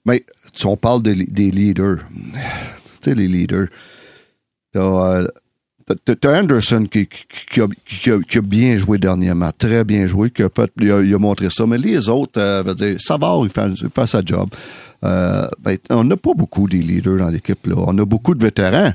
mais tu, on parle de, des leaders. Tu sais les leaders. T'as, T'as Anderson qui, a, bien joué dernièrement, très bien joué, qui a fait, il a, montré ça. Mais les autres, euh, veut dire, ça va, il fait, sa job. Euh, ben, on n'a pas beaucoup de leaders dans l'équipe. là. On a beaucoup de vétérans.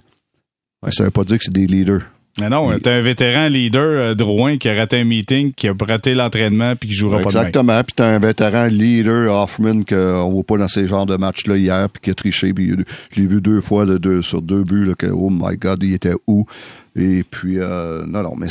Mais ça veut pas dire que c'est des leaders. Mais non, t'as un vétéran leader euh, Drouin qui a raté un meeting, qui a raté l'entraînement puis qui jouera pas. Exactement. Puis t'as un vétéran leader Hoffman qu'on voit pas dans ces genres de matchs-là hier puis qui a triché. Puis je l'ai vu deux fois de deux, sur deux buts là, que oh my God, il était où? Et puis euh, non, non, mais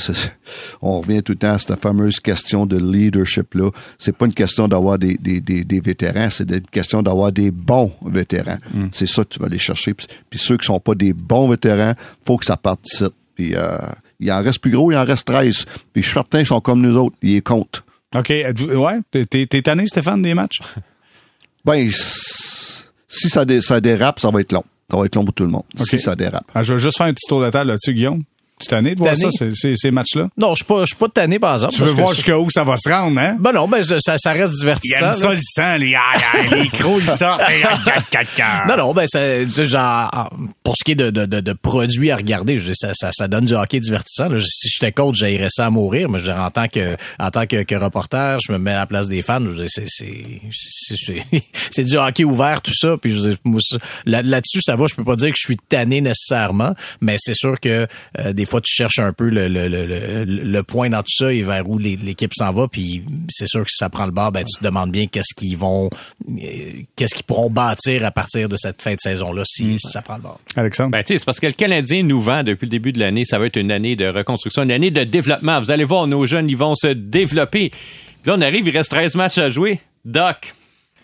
on revient tout le temps à cette fameuse question de leadership là. C'est pas une question d'avoir des, des, des, des, vétérans, c'est une question d'avoir des bons vétérans. Mm. C'est ça que tu vas aller chercher. Puis, ceux qui sont pas des bons vétérans, faut que ça participe. Puis euh, il en reste plus gros, il en reste 13. Puis certains sont comme nous autres, ils comptent. OK. Ouais. T'es tanné, Stéphane, des matchs? (laughs) Ben, si ça, ça dérape, ça va être long. Ça va être long pour tout le monde. Si ça dérape. Ah, je vais juste faire un petit tour de table là-dessus, Guillaume. Tu tanné de voir ça, ces, ces, matchs-là? Non, je suis pas, je suis pas tanné, par exemple. Tu veux voir jusqu'à où ça va se rendre, hein? Ben non, ben ça, ça reste divertissant. Il aime ça, le sang, les, les (laughs) crocs, ils sortent. non, non, ben ça, genre, pour ce qui est de, de, de, de produits à regarder, je ça, ça, ça donne du hockey divertissant. Là. Si j'étais coach, j'aimerais ça à mourir, mais je en tant que, en tant que, que reporter, je me mets à la place des fans. C'est, c'est, (laughs) c'est, du hockey ouvert, tout ça. Puis je, là, là-dessus, ça va. Je peux pas dire que je suis tanné nécessairement, mais c'est sûr que euh, des fois, tu cherches un peu le, le, le, le point dans tout ça et vers où l'équipe s'en va. Puis c'est sûr que si ça prend le bord, ben, tu te demandes bien qu'est-ce qu'ils vont, euh, qu'est-ce qu'ils pourront bâtir à partir de cette fin de saison-là si, mm. ça prend le bord. Alexandre? Ben, c'est parce que le Canadien nous vend depuis le début de l'année, ça va être une année de reconstruction, une année de développement. Vous allez voir, nos jeunes, ils vont se développer. Là, on arrive, il reste 13 matchs à jouer. Doc,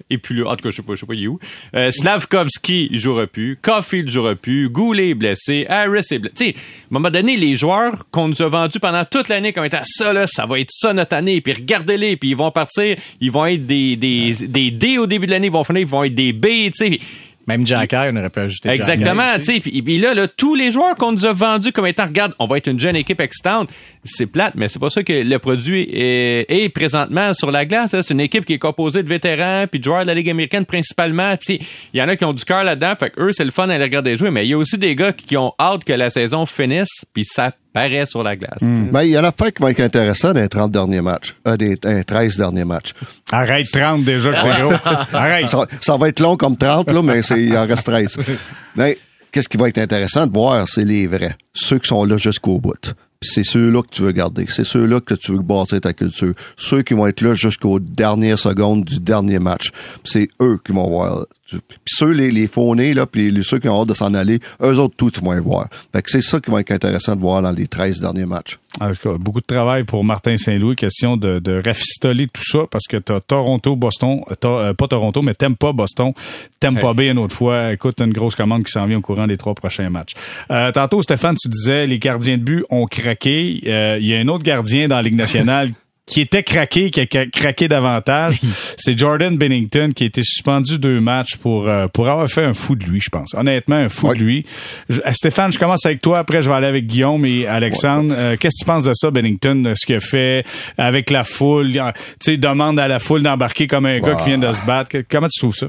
et puis là, en tout cas, je sais pas, je sais pas, il est où. Euh, Slavkovski jouera plus, Caulfield jouera plus, Goulet est blessé, Harris est blessé. Tu sais, à un moment donné, les joueurs qu'on nous a vendus pendant toute l'année comme étant ça, là, ça va être ça notre année, puis regardez-les, puis ils vont partir, ils vont être des, des, des D au début de l'année, ils vont finir, ils vont être des B, tu sais. Même Jacker, on aurait pu ajouter Exactement, tu sais. Puis là, là, tous les joueurs qu'on nous a vendus comme étant, regarde, on va être une jeune équipe excitante, c'est plate, mais c'est pas ça que le produit est, présentement sur la glace. Hein. C'est une équipe qui est composée de vétérans puis de joueurs de la Ligue américaine principalement. Il y en a qui ont du cœur là-dedans, fait que eux, c'est le fun à les regarder jouer, mais il y a aussi des gars qui ont hâte que la saison finisse, puis ça paraît sur la glace. Hmm. Ben, il y a la fin qui va être intéressante dans les 30 derniers matchs. Euh, des, 13 derniers matchs. Arrête 30 déjà, (laughs) gros. Arrête. Ça, va être long comme 30, là, mais il en reste 13. (laughs) Mais qu'est-ce qui va être intéressant de voir, c'est les vrais. Ceux qui sont là jusqu'au bout c'est ceux-là que tu veux garder. C'est ceux-là que tu veux bâtir ta culture. Ceux qui vont être là jusqu'aux dernières secondes du dernier match. C'est eux qui vont voir. Puis ceux, les, les faunés, là, puis les, ceux qui ont hâte de s'en aller, eux autres, tout, tu vas voir. Fait que c'est ça qui va être intéressant de voir dans les 13 derniers matchs. En tout cas, beaucoup de travail pour Martin Saint-Louis. Question de, de rafistoler tout ça parce que t'as Toronto, Boston, euh, pas Toronto, mais t'aimes pas Boston, t'aimes pas bien une autre fois. Écoute, une grosse commande qui s'en vient au courant des trois prochains matchs. Euh, tantôt, Stéphane, tu disais les gardiens de but ont craqué. Euh, il y a un autre gardien dans la Ligue nationale qui était craqué, qui a craqué davantage, c'est Jordan Bennington qui a été suspendu deux matchs pour euh, pour avoir fait un fou de lui, je pense. Honnêtement, un fou de lui. Euh, Stéphane, je commence avec toi. Après, je vais aller avec Guillaume et Alexandre. Euh, qu'est-ce que tu penses de ça, Bennington, ce qu'il a fait avec la foule? Tu sais, demande à la foule d'embarquer comme un gars qui vient de se battre. Comment tu trouves ça?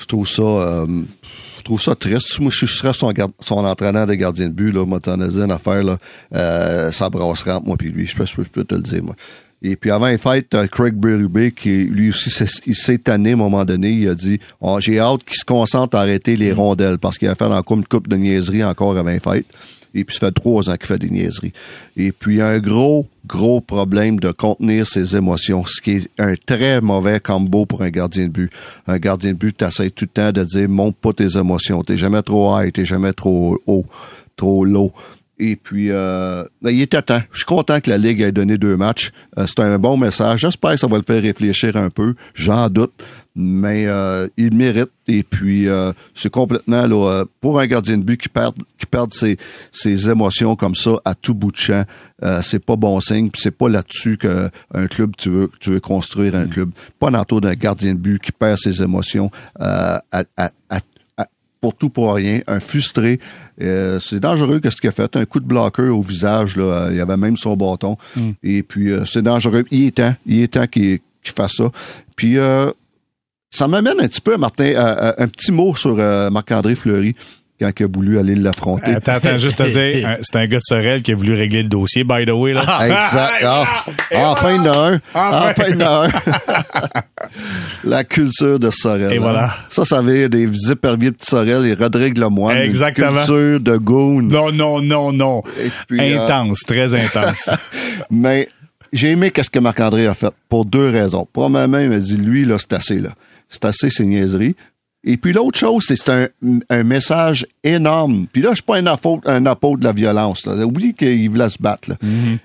Je trouve ça. je trouve ça triste. Moi, je serais son, son entraîneur de gardien de but, là. Moi, t'en as dit une affaire, là. ça brasserait moi puis lui. Je peux, je peux te le dire, moi. Et puis avant les fêtes, Craig Berube, qui lui aussi s'est tanné à un moment donné, il a dit oh, J'ai hâte qu'il se concentre à arrêter les rondelles parce qu'il a fait encore une coupe de niaiseries encore avant les fêtes. Et puis ça fait trois ans qu'il fait des niaiseries. Et puis un gros, gros problème de contenir ses émotions, ce qui est un très mauvais combo pour un gardien de but. Un gardien de but, t'essayes tout le temps de dire monte pas tes émotions. T'es jamais trop high, t'es jamais trop haut, trop low. Et puis, euh, ben, il était temps. Je suis content que la Ligue ait donné deux matchs. Euh, c'est un bon message. J'espère que ça va le faire réfléchir un peu. J'en doute. Mais euh, il mérite. Et puis, c'est complètement, là, pour un gardien de but qui perd, qui perd ses, ses émotions comme ça à tout bout de champ, c'est pas bon signe. Puis c'est pas là-dessus qu'un club, tu veux, tu veux construire un club. Pas l'entour d'un gardien de but qui perd ses émotions à, à, à pour tout pour rien, un frustré. Euh, c'est dangereux qu'est-ce qu'il a fait? Un coup de bloqueur au visage, là, il y avait même son bâton. Hmm. Et puis, euh, c'est dangereux. Il est temps, il est temps qu'il fasse ça. Puis, euh, ça m'amène un petit peu, Martin, un petit mot sur Marc-André Fleury quand il a voulu aller l'affronter. Attends, attends, (laughs) juste te dire, c'est un gars de Sorel qui a voulu régler le dossier, by the way. Là. exact. (laughs) Ah, enfin, il y en a un. Enfin, il y en a un. La culture de Sorel. Et voilà. Ça, ça veut des éperviers de Sorel et Rodrigue Lemoine. Exactement. Une culture de goon. Non, non, non, non. Euh, intense, très intense. (laughs) Mais j'ai aimé qu'est-ce que Marc-André a fait pour deux raisons. Premièrement, il m'a dit, lui, là, c'est assez, là. C'est assez, ces niaiseries. Et puis l'autre chose, c'est un, un, message énorme. Puis là, je suis pas un apôtre, un apôtre de la violence. Là. Oublie qu'il voulait se battre. Mm-hmm.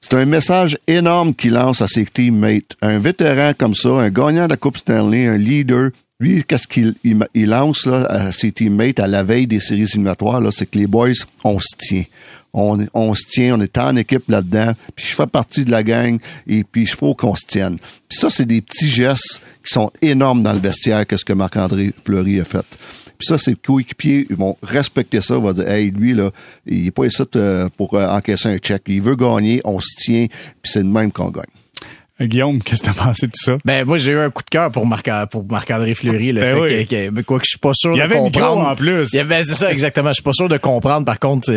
C'est un message énorme qu'il lance à ses teammates. Un vétéran comme ça, un gagnant de la Coupe Stanley, un leader. Lui, qu'est-ce qu'il il, lance là, à ses teammates à la veille des séries éliminatoires, c'est que les boys, on se tient on, se tient, on est en équipe là-dedans, puis je fais partie de la gang, et puis il faut qu'on se tienne. Puis ça, c'est des petits gestes qui sont énormes dans le vestiaire que ce que Marc-André Fleury a fait. Puis ça, ses coéquipiers ils vont respecter ça, ils vont dire Hey, lui, là, il est pas ici euh, pour euh, encaisser un check. Il veut gagner, on se tient, puis c'est le même qu'on gagne. Guillaume, qu'est-ce que t'as pensé de tout ça? Ben moi j'ai eu un coup de cœur pour Marc pour Marc-André Fleury le Ben fait oui. que, que- quoi que je suis pas sûr Il y de avait micro comprendre. en plus. Il avait- c'est ça exactement, je suis pas sûr de comprendre par contre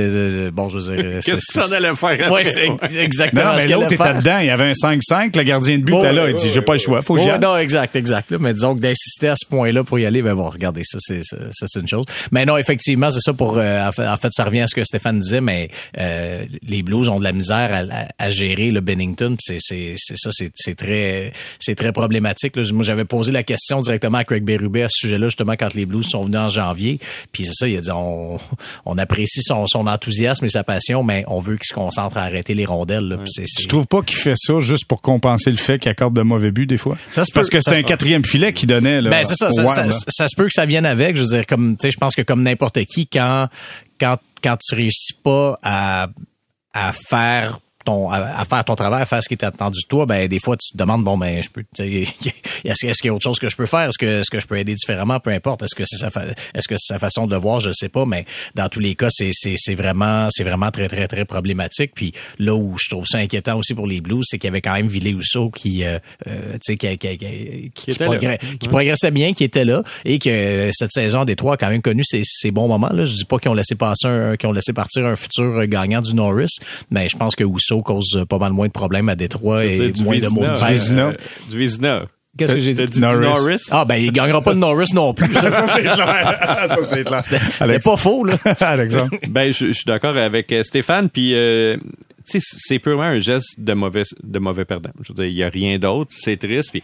bon je veux dire c'est- Qu'est-ce que ça c'est- allait faire Ouais, après? c'est ex- exactement Non, ce mais l'autre était dedans. Il y avait un 5-5. Le gardien de but était là. Il dit, j'ai pas le choix. Faut que j'y non, exact, exact. là. Mais disons que d'insister à ce point-là pour y aller, ben bon, regardez, ça, c'est, ça, ça, c'est une chose. Mais non, effectivement, c'est ça pour, euh, en fait, en fait, ça revient à ce que Stéphane disait, mais euh, les Blues ont de la misère à, à- à gérer le Bennington. puis C'est, c'est, c'est ça, c'est, c'est très, c'est très problématique. Là. Moi, j'avais posé la question directement à Craig Berube à ce sujet-là, justement, quand les Blues sont venus en janvier. Puis c'est ça, il a dit, on, on apprécie son, son enthousiasme et sa passion, mais on veut qu'il se concentre à arrêter les rondelles. Là. Puis c'est, c'est- Tu trouves pas qu'il fait ça juste pour compenser le fait qu'il accorde de mauvais buts des fois? Ça se Parce peut, que se un quatrième filet qu'il donnait. Là, Ben c'est ça, au ça, Wild, ça, là. ça se peut que ça vienne avec. Je veux dire, comme tu sais, je pense que comme n'importe qui, quand quand quand tu réussis pas à à faire ton à, à faire ton travail, à faire ce qui est attendu de toi, ben des fois tu te demandes bon ben je peux (laughs) est-ce qu'il y a autre chose que je peux faire, est-ce que est-ce que je peux aider différemment, peu importe, est-ce que c'est sa est-ce que c'est sa façon de le voir, je sais pas, mais dans tous les cas c'est c'est vraiment c'est vraiment très très très problématique. Puis là où je trouve ça inquiétant aussi pour les Blues, c'est qu'il y avait quand même Ville Housseau qui euh, euh, tu sais qui, qui, qui, qui, progressait bien, qui était là et que euh, cette saison des trois a quand même connu ses, ses bons moments. Là, je dis pas qu'ils ont laissé passer un, qu'ils ont laissé partir un futur gagnant du Norris, mais je pense que Cause euh, pas mal moins de problèmes à Détroit et Du moins de mots de euh, Du Vézina. Qu'est-ce que j'ai dit? du Norris. Norris. Ah ben il gagnera pas de Norris non plus. Ça, (laughs) ça, c'est clair. ça, c'est clair. C'était pas faux là. (laughs) Alexandre. Ben, je, je suis d'accord avec euh, Stéphane, puis euh, tu sais, c'est purement un geste de mauvais, de mauvais perdant. Je veux dire, il y a rien d'autre, c'est triste, puis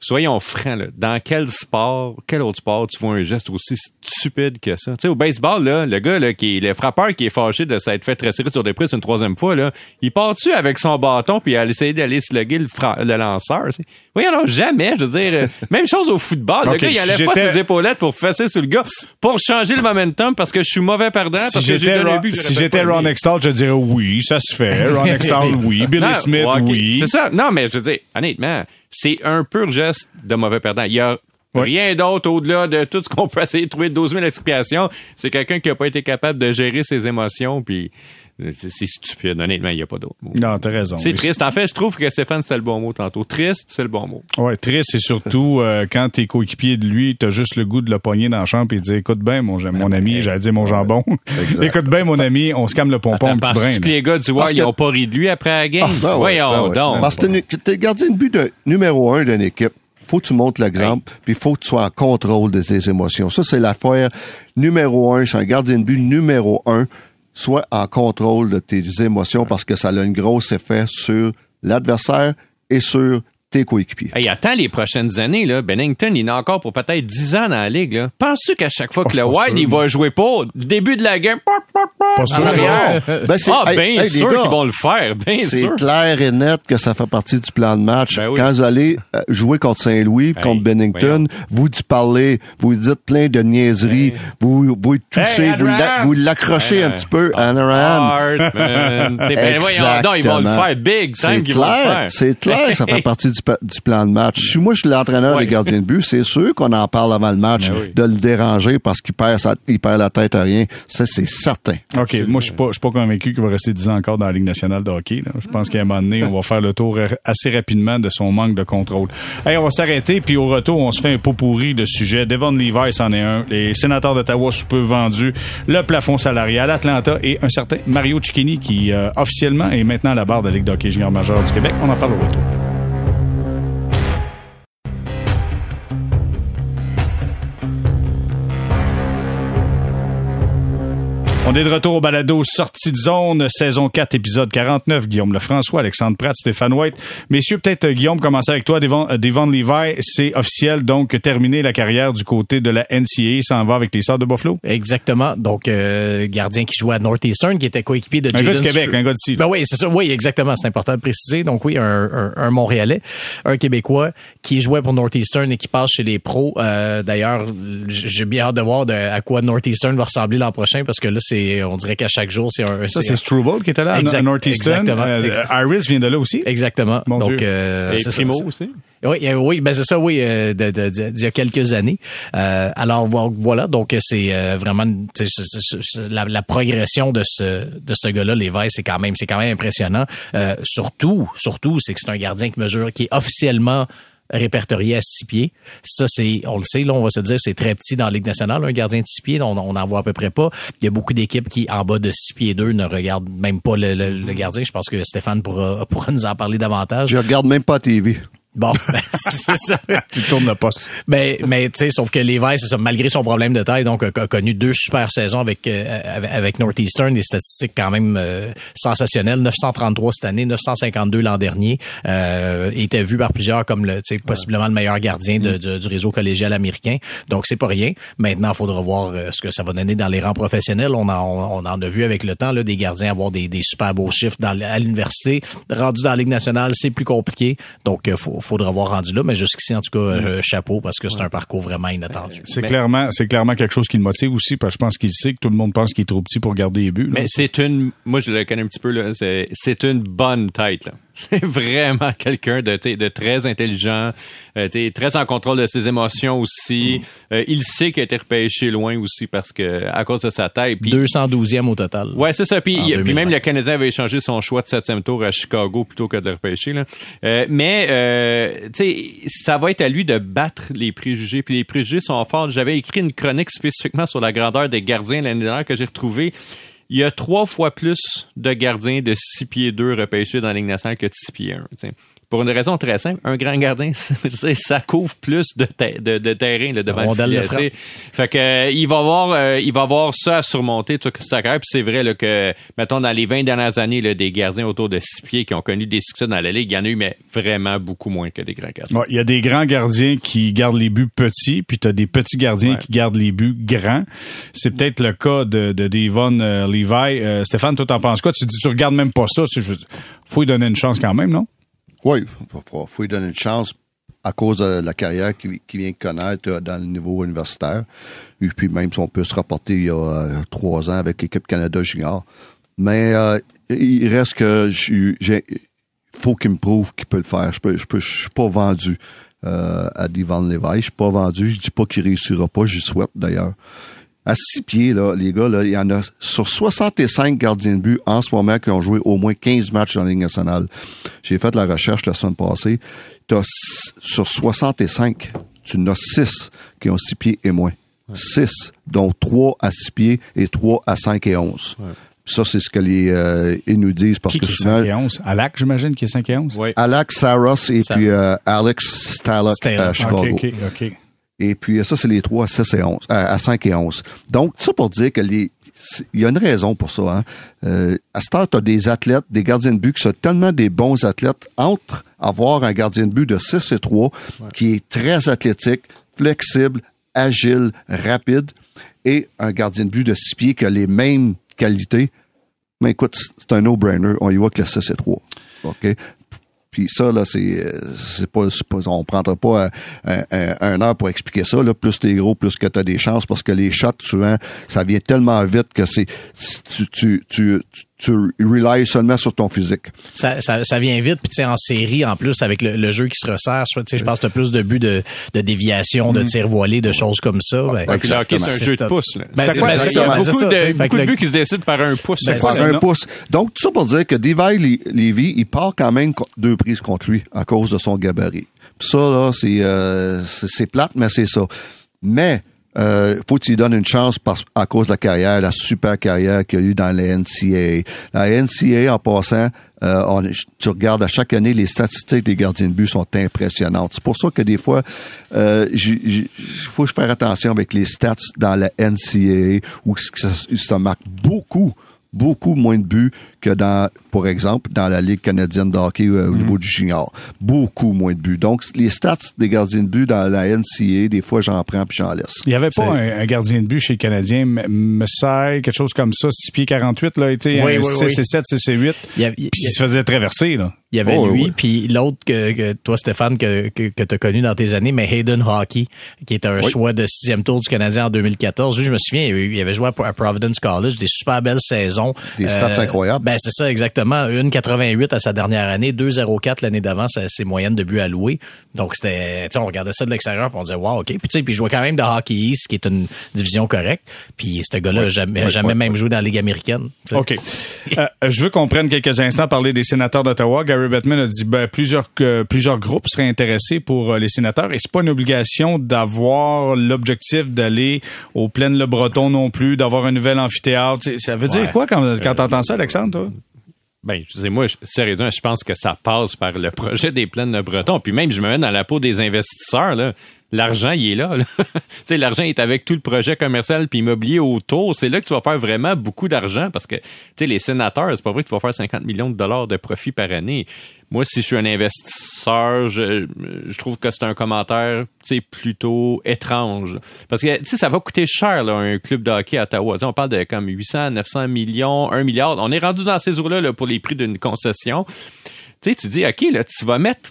soyons francs, là, dans quel sport, quel autre sport tu vois un geste aussi stupide que ça? Tu sais, au baseball, là, le gars, là, qui est, le frappeur qui est fâché de s'être fait tresser sur des prises une troisième fois, là, il part-tu avec son bâton puis il essayer d'aller slugger le, le lanceur? c'est- Oui, alors jamais, je veux dire, euh, même chose au football. Le gars, il si enlève pas ses épaulettes pour fesser sur le gars pour changer le momentum parce que je suis mauvais perdant, Si parce que j'ai j'étais donné un Ron, but que si j'étais Ron. Extall, je dirais oui, ça se fait. Ron (laughs) Extall, oui. Billy Non, Smith, oui. C'est ça. Non, mais je veux dire, honnêtement, c'est un pur geste de mauvais perdant. Il y a rien d'autre au-delà de tout ce qu'on peut essayer de trouver 12 000 explications. C'est quelqu'un qui a pas été capable de gérer ses émotions, puis c'est stupide. Honnêtement, il n'y a pas d'autre mot. Non, t'as raison. C'est triste. En fait, je trouve que Stéphane, c'était le bon mot tantôt. Triste, c'est le bon mot. Ouais, triste, c'est surtout euh, quand t'es coéquipier de lui, t'as juste le goût de le pogner dans la chambre et de dire écoute bien, mon, mon ami, j'allais dire mon jambon. (laughs) Écoute bien, mon ami, on se calme le pompon un petit brin. Parce que les gars du Parce Wild, ils que- ont pas ri de lui après la game? Ah, ben ouais, Voyons ben ouais. donc. Parce que t'es gardien de but de numéro un d'une équipe. Faut que tu montres l'exemple, puis faut que tu sois en contrôle de tes émotions. Ça, c'est l'affaire numéro un. C'est un gardien de but numéro un. Sois en contrôle de tes émotions parce que ça a un gros effet sur l'adversaire et sur tes coéquipiers. Hey, attends les prochaines années, là. Bennington, il est encore pour peut-être 10 ans dans la ligue, là. Penses-tu qu'à chaque fois Oh, que le Wild, il va jouer pas, début de la game, Pas sûr. Ben, c'est- ah, bien hey, sûr qu'ils vont le faire, bien C'est sûr. clair et net que ça fait partie du plan de match. Ben oui. Quand vous allez euh, jouer contre Saint-Louis, contre Bennington, vous parlez, vous dites plein de niaiseries, vous vous y touchez, vous vous l'accrochez un petit peu, Anaran. C'est- ben, voyons ils vont le faire big C'est clair, c'est clair que ça (laughs) fait partie du, du plan de match. Si moi je suis l'entraîneur Ouais. des gardiens de but, c'est sûr qu'on en parle avant le match Ben oui. de le déranger parce qu'il perd sa, il perd la tête à rien. Ça c'est certain. OK, moi, je suis pas, je suis pas convaincu qu'il va rester 10 ans encore dans la Ligue nationale de hockey. là. Je pense qu'à un moment donné, on va faire le tour assez rapidement de son manque de contrôle. Hey, on va s'arrêter, puis au retour, on se fait un pot pourri de sujets. Devon Levi, c'en est un. Les sénateurs d'Ottawa sous peu vendus. Le plafond salarial, Atlanta et un certain Mario Cicchini qui, euh, officiellement, est maintenant à la barre de la Ligue de hockey junior majeur du Québec. On en parle au retour. On est de retour au balado Sortie de zone, saison 4, épisode 49. Guillaume Lefrançois, Alexandre Pratt, Stéphane White. Messieurs, peut-être euh, Guillaume, commencer avec toi. Devon, euh, Devon Levi, c'est officiel, donc terminé la carrière du côté de la NCAA, s'en va avec les Sorts de Buffalo. Exactement. Donc, euh, gardien qui jouait à Northeastern, qui était coéquipier de Un gars du Québec, Str- un gars d'ici. Ben oui, c'est ça. Oui, exactement. C'est important de préciser. Donc oui, un, un, un Montréalais, un Québécois qui jouait pour Northeastern et qui passe chez les pros. Euh, D'ailleurs, j'ai bien hâte de voir de- à quoi Northeastern va ressembler l'an prochain parce que là, c'est, on dirait qu'à chaque jour, c'est un. Ça, c'est Struble qui était là, Exact- à Northeastern. exactement. Euh, Exact- Iris vient de là aussi. Exactement. Mon Donc, Dieu. euh, Et c'est ça. Primo aussi. Oui, euh, oui, ben c'est ça, oui, euh, de, de, de- d'il y a quelques années. Euh, alors vo- voilà, donc c'est euh, vraiment c'est- c'est- c'est- c'est- la, la progression de ce de ce gars-là, Levi, c'est quand même c'est quand même impressionnant. Euh, surtout, surtout, c'est que c'est un gardien qui mesure, qui est officiellement répertorié à six pieds. Ça, c'est, on le sait, là, on va se dire, c'est très petit dans la Ligue nationale, un gardien de six pieds, on, on en voit à peu près pas. Il y a beaucoup d'équipes qui, en bas de six pieds deux, ne regardent même pas le, le- le gardien. Je pense que Stéphane pourra, pourra nous en parler davantage. Je regarde même pas TV. Bon, ben, (laughs) c'est ça. Tu tournes le poste. Mais, mais tu sais, sauf que Levi, c'est ça, malgré son problème de taille, donc a, a connu deux super saisons avec euh, avec, Northeastern, des statistiques quand même euh, sensationnelles. 933 cette année, 952 l'an dernier. Euh, était vu par plusieurs comme le, tu sais, possiblement le meilleur gardien de- de- du réseau collégial américain. Donc c'est pas rien. Maintenant, il faudra voir euh, ce que ça va donner dans les rangs professionnels. On en, on en a vu avec le temps là, des gardiens avoir des, des super beaux chiffres dans, à l'université. Rendu dans la Ligue nationale, c'est plus compliqué. Donc euh, faut, faudra voir rendu là. Mais jusqu'ici, en tout cas, euh, chapeau parce que c'est un parcours vraiment inattendu. C'est clairement, c'est clairement quelque chose qui le motive aussi, parce que je pense qu'il sait que tout le monde pense qu'il est trop petit pour garder les buts. là. Mais c'est une, moi je le connais un petit peu là, c'est, c'est une bonne tête là. (laughs) C'est vraiment quelqu'un de, très intelligent, euh, très en contrôle de ses émotions aussi. Euh, il sait qu'il a été repêché loin aussi parce que à cause de sa taille. Puis 212e au total. Ouais, c'est ça. Puis, En il- puis 2020. même le Canadien avait échangé son choix de septième tour à Chicago plutôt que de le repêcher. Là. Euh, mais euh, ça va être à lui de battre les préjugés. Puis les préjugés sont forts. J'avais écrit une chronique spécifiquement sur la grandeur des gardiens l'année dernière que j'ai retrouvé. Il y a trois fois plus de gardiens de 6 pieds 2 repêchés dans la Ligue nationale que de 6 pieds 1. Pour une raison très simple, un grand gardien, (laughs) c'est- ça couvre plus de, te- de, de terrain là, devant le de filet. Fait que euh, il va avoir euh, il va avoir ça à surmonter sa carrière. Puis c'est vrai là, que mettons dans les 20 dernières années là, des gardiens autour de 6 pieds qui ont connu des succès dans la ligue, il y en a eu mais vraiment beaucoup moins que des grands gardiens. Ouais, Il y a des grands gardiens qui gardent les buts petits, puis tu as des petits gardiens Ouais. qui gardent les buts grands. C'est peut-être le cas de, de Devon euh, Levi. Euh, Stéphane, toi, t'en penses quoi? Tu dis, tu regardes même pas ça. Tu- je- faut lui donner une chance quand même, non? Oui, il faut, lui donner une chance à cause de la carrière qu'il vient de connaître euh, dans le niveau universitaire. Et puis même si on peut se rapporter il y a euh, trois ans avec l'équipe Canada Junior. Mais euh, il reste que j'ai- faut qu'il me prouve qu'il peut le faire. Je peux, suis pas vendu à Divan Levi. Je suis pas vendu. Je dis pas qu'il réussira pas. J'y souhaite d'ailleurs. À six pieds, là, les gars, là, il y en a sur 65 gardiens de but en ce moment qui ont joué au moins 15 matchs dans la Ligue nationale. J'ai fait la recherche la semaine passée. T'as s- sur 65, tu en as 6 qui ont 6 pieds et moins. 6, dont 3 à 6 pieds et 3 à 5 et 11. Ça, c'est ce que les euh, ils nous disent parce Qui, que qui est souvent, 5 et 11? Alak, j'imagine, qui est 5 et 11? Ouais. Alex Saros et puis euh, Alex Stalock Stalock. à Chicago. OK, OK, OK. Et puis ça, c'est les trois à 6 et 11, à, à 5 et 11. Donc, ça pour dire que les. Il y a une raison pour ça. Hein. Euh, à cette heure, tu as des athlètes, des gardiens de but qui sont tellement des bons athlètes entre avoir un gardien de but de 6 et 3 qui est très athlétique, flexible, agile, rapide, et un gardien de but de 6 pieds qui a les mêmes qualités. Mais écoute, c'est un no-brainer. On y voit que le 6 et 3. OK? Puis ça, là, c'est, euh, c'est pas, pas, on prendra pas un, un, un- un heure pour expliquer ça, là. Plus t'es gros, plus que t'as des chances, parce que les shots, souvent, ça vient tellement vite que c'est, tu, tu, tu, tu, tu relies seulement sur ton physique. Ça, ça, ça vient vite, puis tu sais, en série, en plus, avec le, le jeu qui se resserre, tu sais, je pense que t'as plus de buts de, de déviation, de tir voilé, de choses comme ça. Ben, hockey, c'est un jeu de pouce. Là. Ben, C'est ben, beaucoup tu de, beaucoup de le- buts qui se décident par un pouce. Ben, Par un pouce. Donc, tout ça pour dire que Divide Levy, il part quand même deux prises contre lui à cause de son gabarit. Puis ça, là, c'est, euh, c'est, c'est plate, mais c'est ça. Mais, euh, faut que tu lui donnes une chance parce, à cause de la carrière, la super carrière qu'il y a eu dans la NCAA. La NCAA, en passant, euh, tu regardes à chaque année, les statistiques des gardiens de but sont impressionnantes. C'est pour ça que des fois, euh, il faut faire attention avec les stats dans la NCAA où ça marque beaucoup beaucoup moins de buts que dans, par exemple, dans la Ligue canadienne de hockey euh, au niveau du junior. Beaucoup moins de buts. Donc, les stats des gardiens de but dans la NCA, des fois, j'en prends puis j'en laisse. Il n'y avait pas un, un gardien de but chez le Canadien, M- Messai, quelque chose comme ça, 6 pieds 48, là, été Oui, un oui, 6 oui. et 7, 6 et 8. Il Puis il se faisait traverser, là. Il y avait Oh, lui, oui. puis l'autre que, que toi, Stéphane, que, que, que tu as connu dans tes années, mais Hayden Hockey, qui est un Oui. choix de sixième tour du Canadien en 2014. Lui, je me souviens, il avait joué à Providence College, des super belles saisons. Des stats incroyables. Ben c'est ça exactement. Une 88 à sa dernière année, 2,04 l'année d'avant, c'est ses moyennes de but alloués. Donc c'était, on regardait ça de l'extérieur, puis on disait wow, ok. Puis tu sais, puis il jouait quand même de hockey East, qui est une division correcte. Puis ce gars-là, jamais, jamais même joué dans la ligue américaine. Ok. euh, je veux qu'on prenne quelques instants à parler des sénateurs d'Ottawa. Gary Bettman a dit ben, plusieurs euh, plusieurs groupes seraient intéressés pour euh, les sénateurs et c'est pas une obligation d'avoir l'objectif d'aller aux plaines le Breton non plus, d'avoir un nouvel amphithéâtre. Ça veut dire quoi quand, quand t'entends ça, Alexandre, Ben, je moi, sérieusement, je pense que ça passe par le projet des plaines de Breton. Puis même, je me mets dans la peau des investisseurs, là. L'argent, il est là. là. (laughs) l'argent est avec tout le projet commercial puis immobilier autour. C'est là que tu vas faire vraiment beaucoup d'argent parce que, les sénateurs, c'est pas vrai que tu vas faire 50 millions de dollars de profit par année. Moi, si je suis un investisseur, je, je trouve que c'est un commentaire, plutôt étrange. Parce que, ça va coûter cher, là, un club de hockey à Ottawa. T'sais, on parle de comme 800, 900 millions, 1 milliard. On est rendu dans ces eaux-là là, pour les prix d'une concession. Tu sais, tu dis, OK, là, tu vas mettre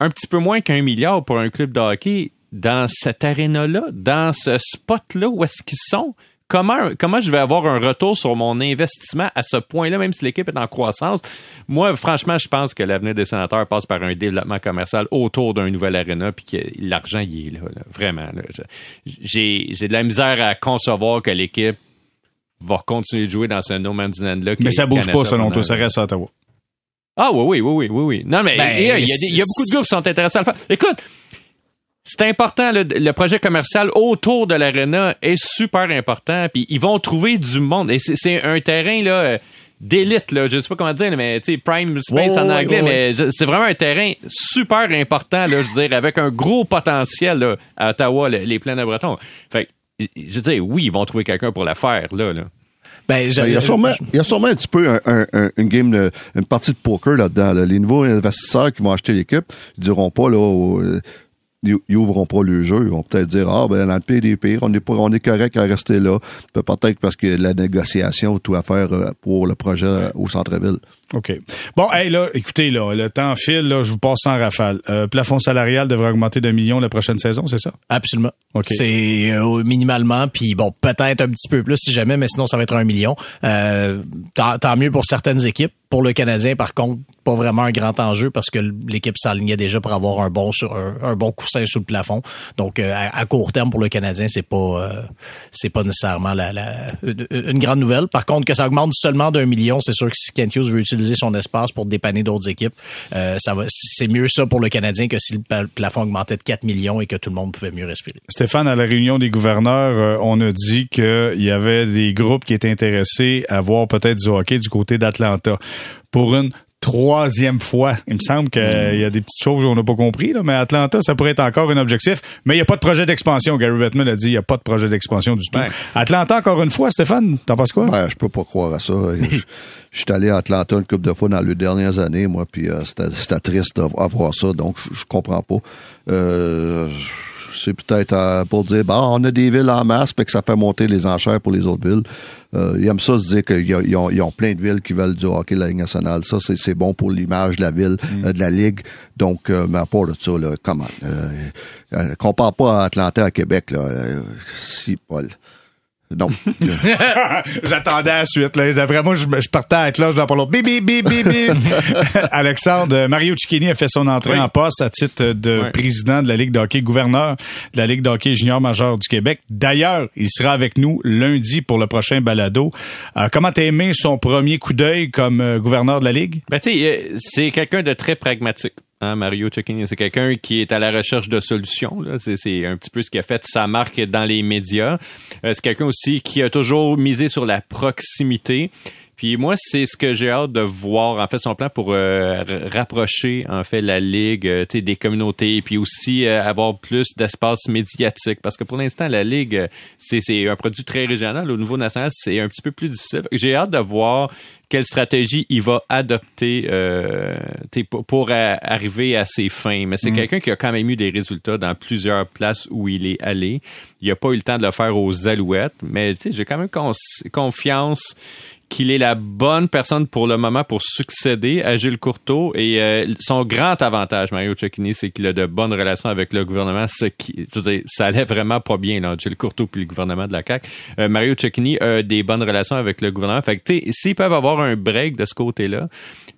un petit peu moins qu'un milliard pour un club de hockey dans cette aréna-là, dans ce spot-là, où est-ce qu'ils sont? Comment, comment je vais avoir un retour sur mon investissement à ce point-là, même si l'équipe est en croissance? Moi, franchement, je pense que l'avenir des sénateurs passe par un développement commercial autour d'un nouvel aréna, puis que l'argent, il est là, là vraiment. Là. J'ai, j'ai de la misère à concevoir que l'équipe va continuer de jouer dans ce no man's land-là. Mais ça bouge pas, selon toi, ça reste à Ottawa. Ah oui, oui, oui, oui, oui, oui. Non, mais Ben, il, y a, il y a des- il y a beaucoup de groupes qui sont intéressés à le faire. Écoute, c'est important, le, le projet commercial autour de l'arena est super important, puis ils vont trouver du monde. Et c'est- c'est un terrain là euh, d'élite, là, je sais pas comment dire, mais tu sais, prime space en anglais, mais c'est vraiment un terrain super important, là, je veux dire, avec un gros potentiel là, à Ottawa, le- les plaines de Breton. Fait que, je veux dire, oui, ils vont trouver quelqu'un pour la faire, là. là. Ben, Ben, il, y a sûrement, il y a sûrement un petit peu un, un- un- une game, de, une partie de poker là-dedans. là. Les nouveaux investisseurs qui vont acheter l'équipe, ils diront pas là, au- euh, ils, ils ouvriront pas le jeu. Ils vont peut-être dire ah ben dans le pire des pires, on est pas, on est correct à rester là. Pe- Peut-être parce que la négociation tout à faire euh, pour le projet euh, au centre-ville. OK. Bon, hey, là, écoutez, là, le temps file, là, je vous passe en rafale. Euh, plafond salarial devrait augmenter d'un million la prochaine saison, c'est ça? Absolument. OK. C'est euh, minimalement, puis bon, peut-être un petit peu plus si jamais, mais sinon ça va être un million. Euh, tant, tant mieux pour certaines équipes. Pour le Canadien, par contre, pas vraiment un grand enjeu parce que l'équipe s'alignait déjà pour avoir un bon sur un, un bon coussin sous le plafond. Donc euh, à, à court terme pour le Canadien, c'est pas euh, c'est pas nécessairement la, la- une, une grande nouvelle. Par contre, que ça augmente seulement d'un million, c'est sûr que si Kent Hughes veut utiliser son espace pour dépanner d'autres équipes, euh, ça va c'est mieux ça pour le Canadien que si le plafond augmentait de 4 millions et que tout le monde pouvait mieux respirer. Stéphane, à la réunion des gouverneurs, euh, on a dit qu'il y avait des groupes qui étaient intéressés à voir peut-être du hockey du côté d'Atlanta. Pour une troisième fois, il me semble qu'il y a des petites choses qu'on n'a pas compris, là, mais Atlanta, ça pourrait être encore un objectif. Mais il n'y a pas de projet d'expansion. Gary Bettman a dit il n'y a pas de projet d'expansion du tout. Atlanta, encore une fois, Stéphane, t'en penses quoi? Ben, je peux pas croire à ça. (laughs) je, je suis allé à Atlanta une couple de fois dans les dernières années, moi, puis euh, c'était triste à, à voir ça, donc je, je comprends pas. Euh, c'est peut-être euh, pour dire, bah, on a des villes en masse, fait que ça fait monter les enchères pour les autres villes. Euh, ils aiment ça se dire qu'ils ont, ont- plein de villes qui veulent du hockey de la Ligue nationale. Ça, c'est c'est bon pour l'image de la ville, euh, de la Ligue. Donc, euh, mais à part de ça, là, comment? Compare pas à Atlanta à Québec, là. Si, Paul. Non. (laughs) J'attendais la suite. Là. Moi, je, je partais à la cloche dans pas l'autre. Bip, bip, bip, bip, bip. (laughs) Alexandre, euh, Mario Cicchini a fait son entrée Oui. en poste à titre de Oui. président de la Ligue de hockey, gouverneur de la Ligue de hockey junior majeur du Québec. D'ailleurs, il sera avec nous lundi pour le prochain balado. Euh, comment t'as aimé son premier coup d'œil comme euh, gouverneur de la Ligue? Ben, tu sais, euh, c'est quelqu'un de très pragmatique. Hein, Mario Cecchini, c'est quelqu'un qui est à la recherche de solutions. c'est un petit peu ce qui a fait sa marque dans les médias. Euh, c'est quelqu'un aussi qui a toujours misé sur la proximité. Puis moi, c'est ce que j'ai hâte de voir, en fait, son plan pour euh, rapprocher, en fait, la Ligue euh, tu sais, des communautés, puis aussi euh, avoir plus d'espace médiatique. Parce que pour l'instant, la Ligue, euh, c'est, un produit très régional. Au niveau national, c'est un petit peu plus difficile. J'ai hâte de voir quelle stratégie il va adopter euh, tu sais, pour, pour arriver à ses fins. Mais c'est quelqu'un qui a quand même eu des résultats dans plusieurs places où il est allé. Il n'a pas eu le temps de le faire aux Alouettes, mais tu sais, j'ai quand même confiance qu'il est la bonne personne pour le moment pour succéder à Gilles Courteau et euh, son grand avantage, Mario Cecchini, c'est qu'il a de bonnes relations avec le gouvernement, ce qui, je veux dire, ça allait vraiment pas bien, là, Gilles Courteau puis le gouvernement de la CAQ. Euh, Mario Cecchini a des bonnes relations avec le gouvernement. Fait que, tu sais, s'ils peuvent avoir un break de ce côté-là,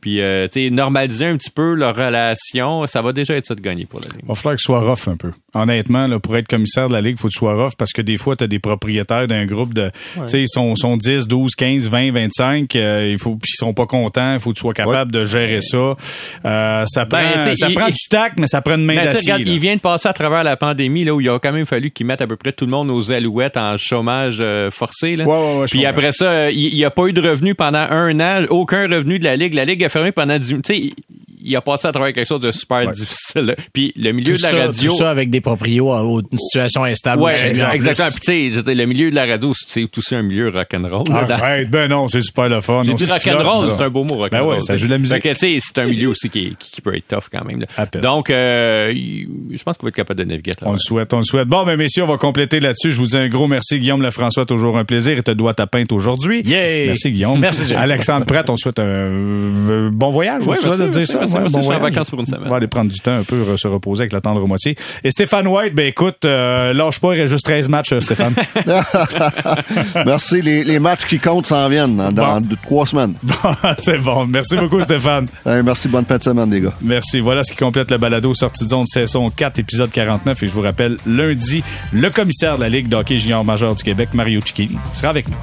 puis, euh, tu sais, normaliser un petit peu leur relation, ça va déjà être ça de gagner pour la Ligue. Il va falloir que soit rough un peu. Honnêtement, là, pour être commissaire de la Ligue, il faut que tu sois rough parce que des fois, tu as des propriétaires d'un groupe de, tu sais, ils sont, sont 10, 12, 15, 20, 25, euh, il faut, puis ils sont pas contents, il faut que tu sois capable de gérer ça. Euh, ça prend, Ben, ça il- prend il- du tact, mais ça prend une main sais, d'acier. il vient de passer à travers la pandémie là où il a quand même fallu qu'ils mettent à peu près tout le monde aux alouettes en chômage euh, forcé là. Ouais, ouais, ouais, je Puis après ça, il n'y a pas eu de revenus pendant un an, aucun revenu de la ligue. La ligue a fermé pendant 10 Tu sais, il- a passé à travers quelque chose de super difficile. là. Puis le milieu Tout de la ça, radio. tout ça avec des proprios à une situation instable. Ouais, exact- exactement. Puis tu sais, le milieu de la radio, c'est aussi un milieu rock'n'roll. Arrête, ben non, c'est super le fun. J'ai dit rock'n'roll, c'est un beau mot rock'n'roll. Ben ouais, ça joue de la musique. Fait que, tu sais, c'est un milieu aussi qui, qui, peut être tough quand même. Donc, euh, je pense qu'il va être capable de naviguer. On le souhaite, on le souhaite. Bon, ben messieurs, on va compléter là-dessus. Je vous dis un gros merci, Guillaume Lefrançois. Toujours un plaisir. Et te dois ta peinte aujourd'hui. Yeah! Merci, Guillaume. Merci. Alexandre Pratt, on souhaite un euh, bon voyage. Ouais, de dire ça? Merci, Ouais, merci. bon Je suis en voyage. vacances pour une semaine. On va aller prendre du temps un peu, euh, se reposer avec la tendre moitié. Et Stéphane White, ben écoute, euh, lâche pas, il reste juste 13 matchs, euh, Stéphane. (laughs) Merci. Les, les matchs qui comptent s'en viennent dans, dans Bon. deux- trois semaines. (laughs) C'est bon. Merci beaucoup, Stéphane. Merci. Bonne fin de semaine, les gars. Merci. Voilà ce qui complète le balado sortie de zone saison 4, épisode 49. Et je vous rappelle, lundi, le commissaire de la Ligue d'hockey junior majeur du Québec, Mario Chiquini, sera avec nous.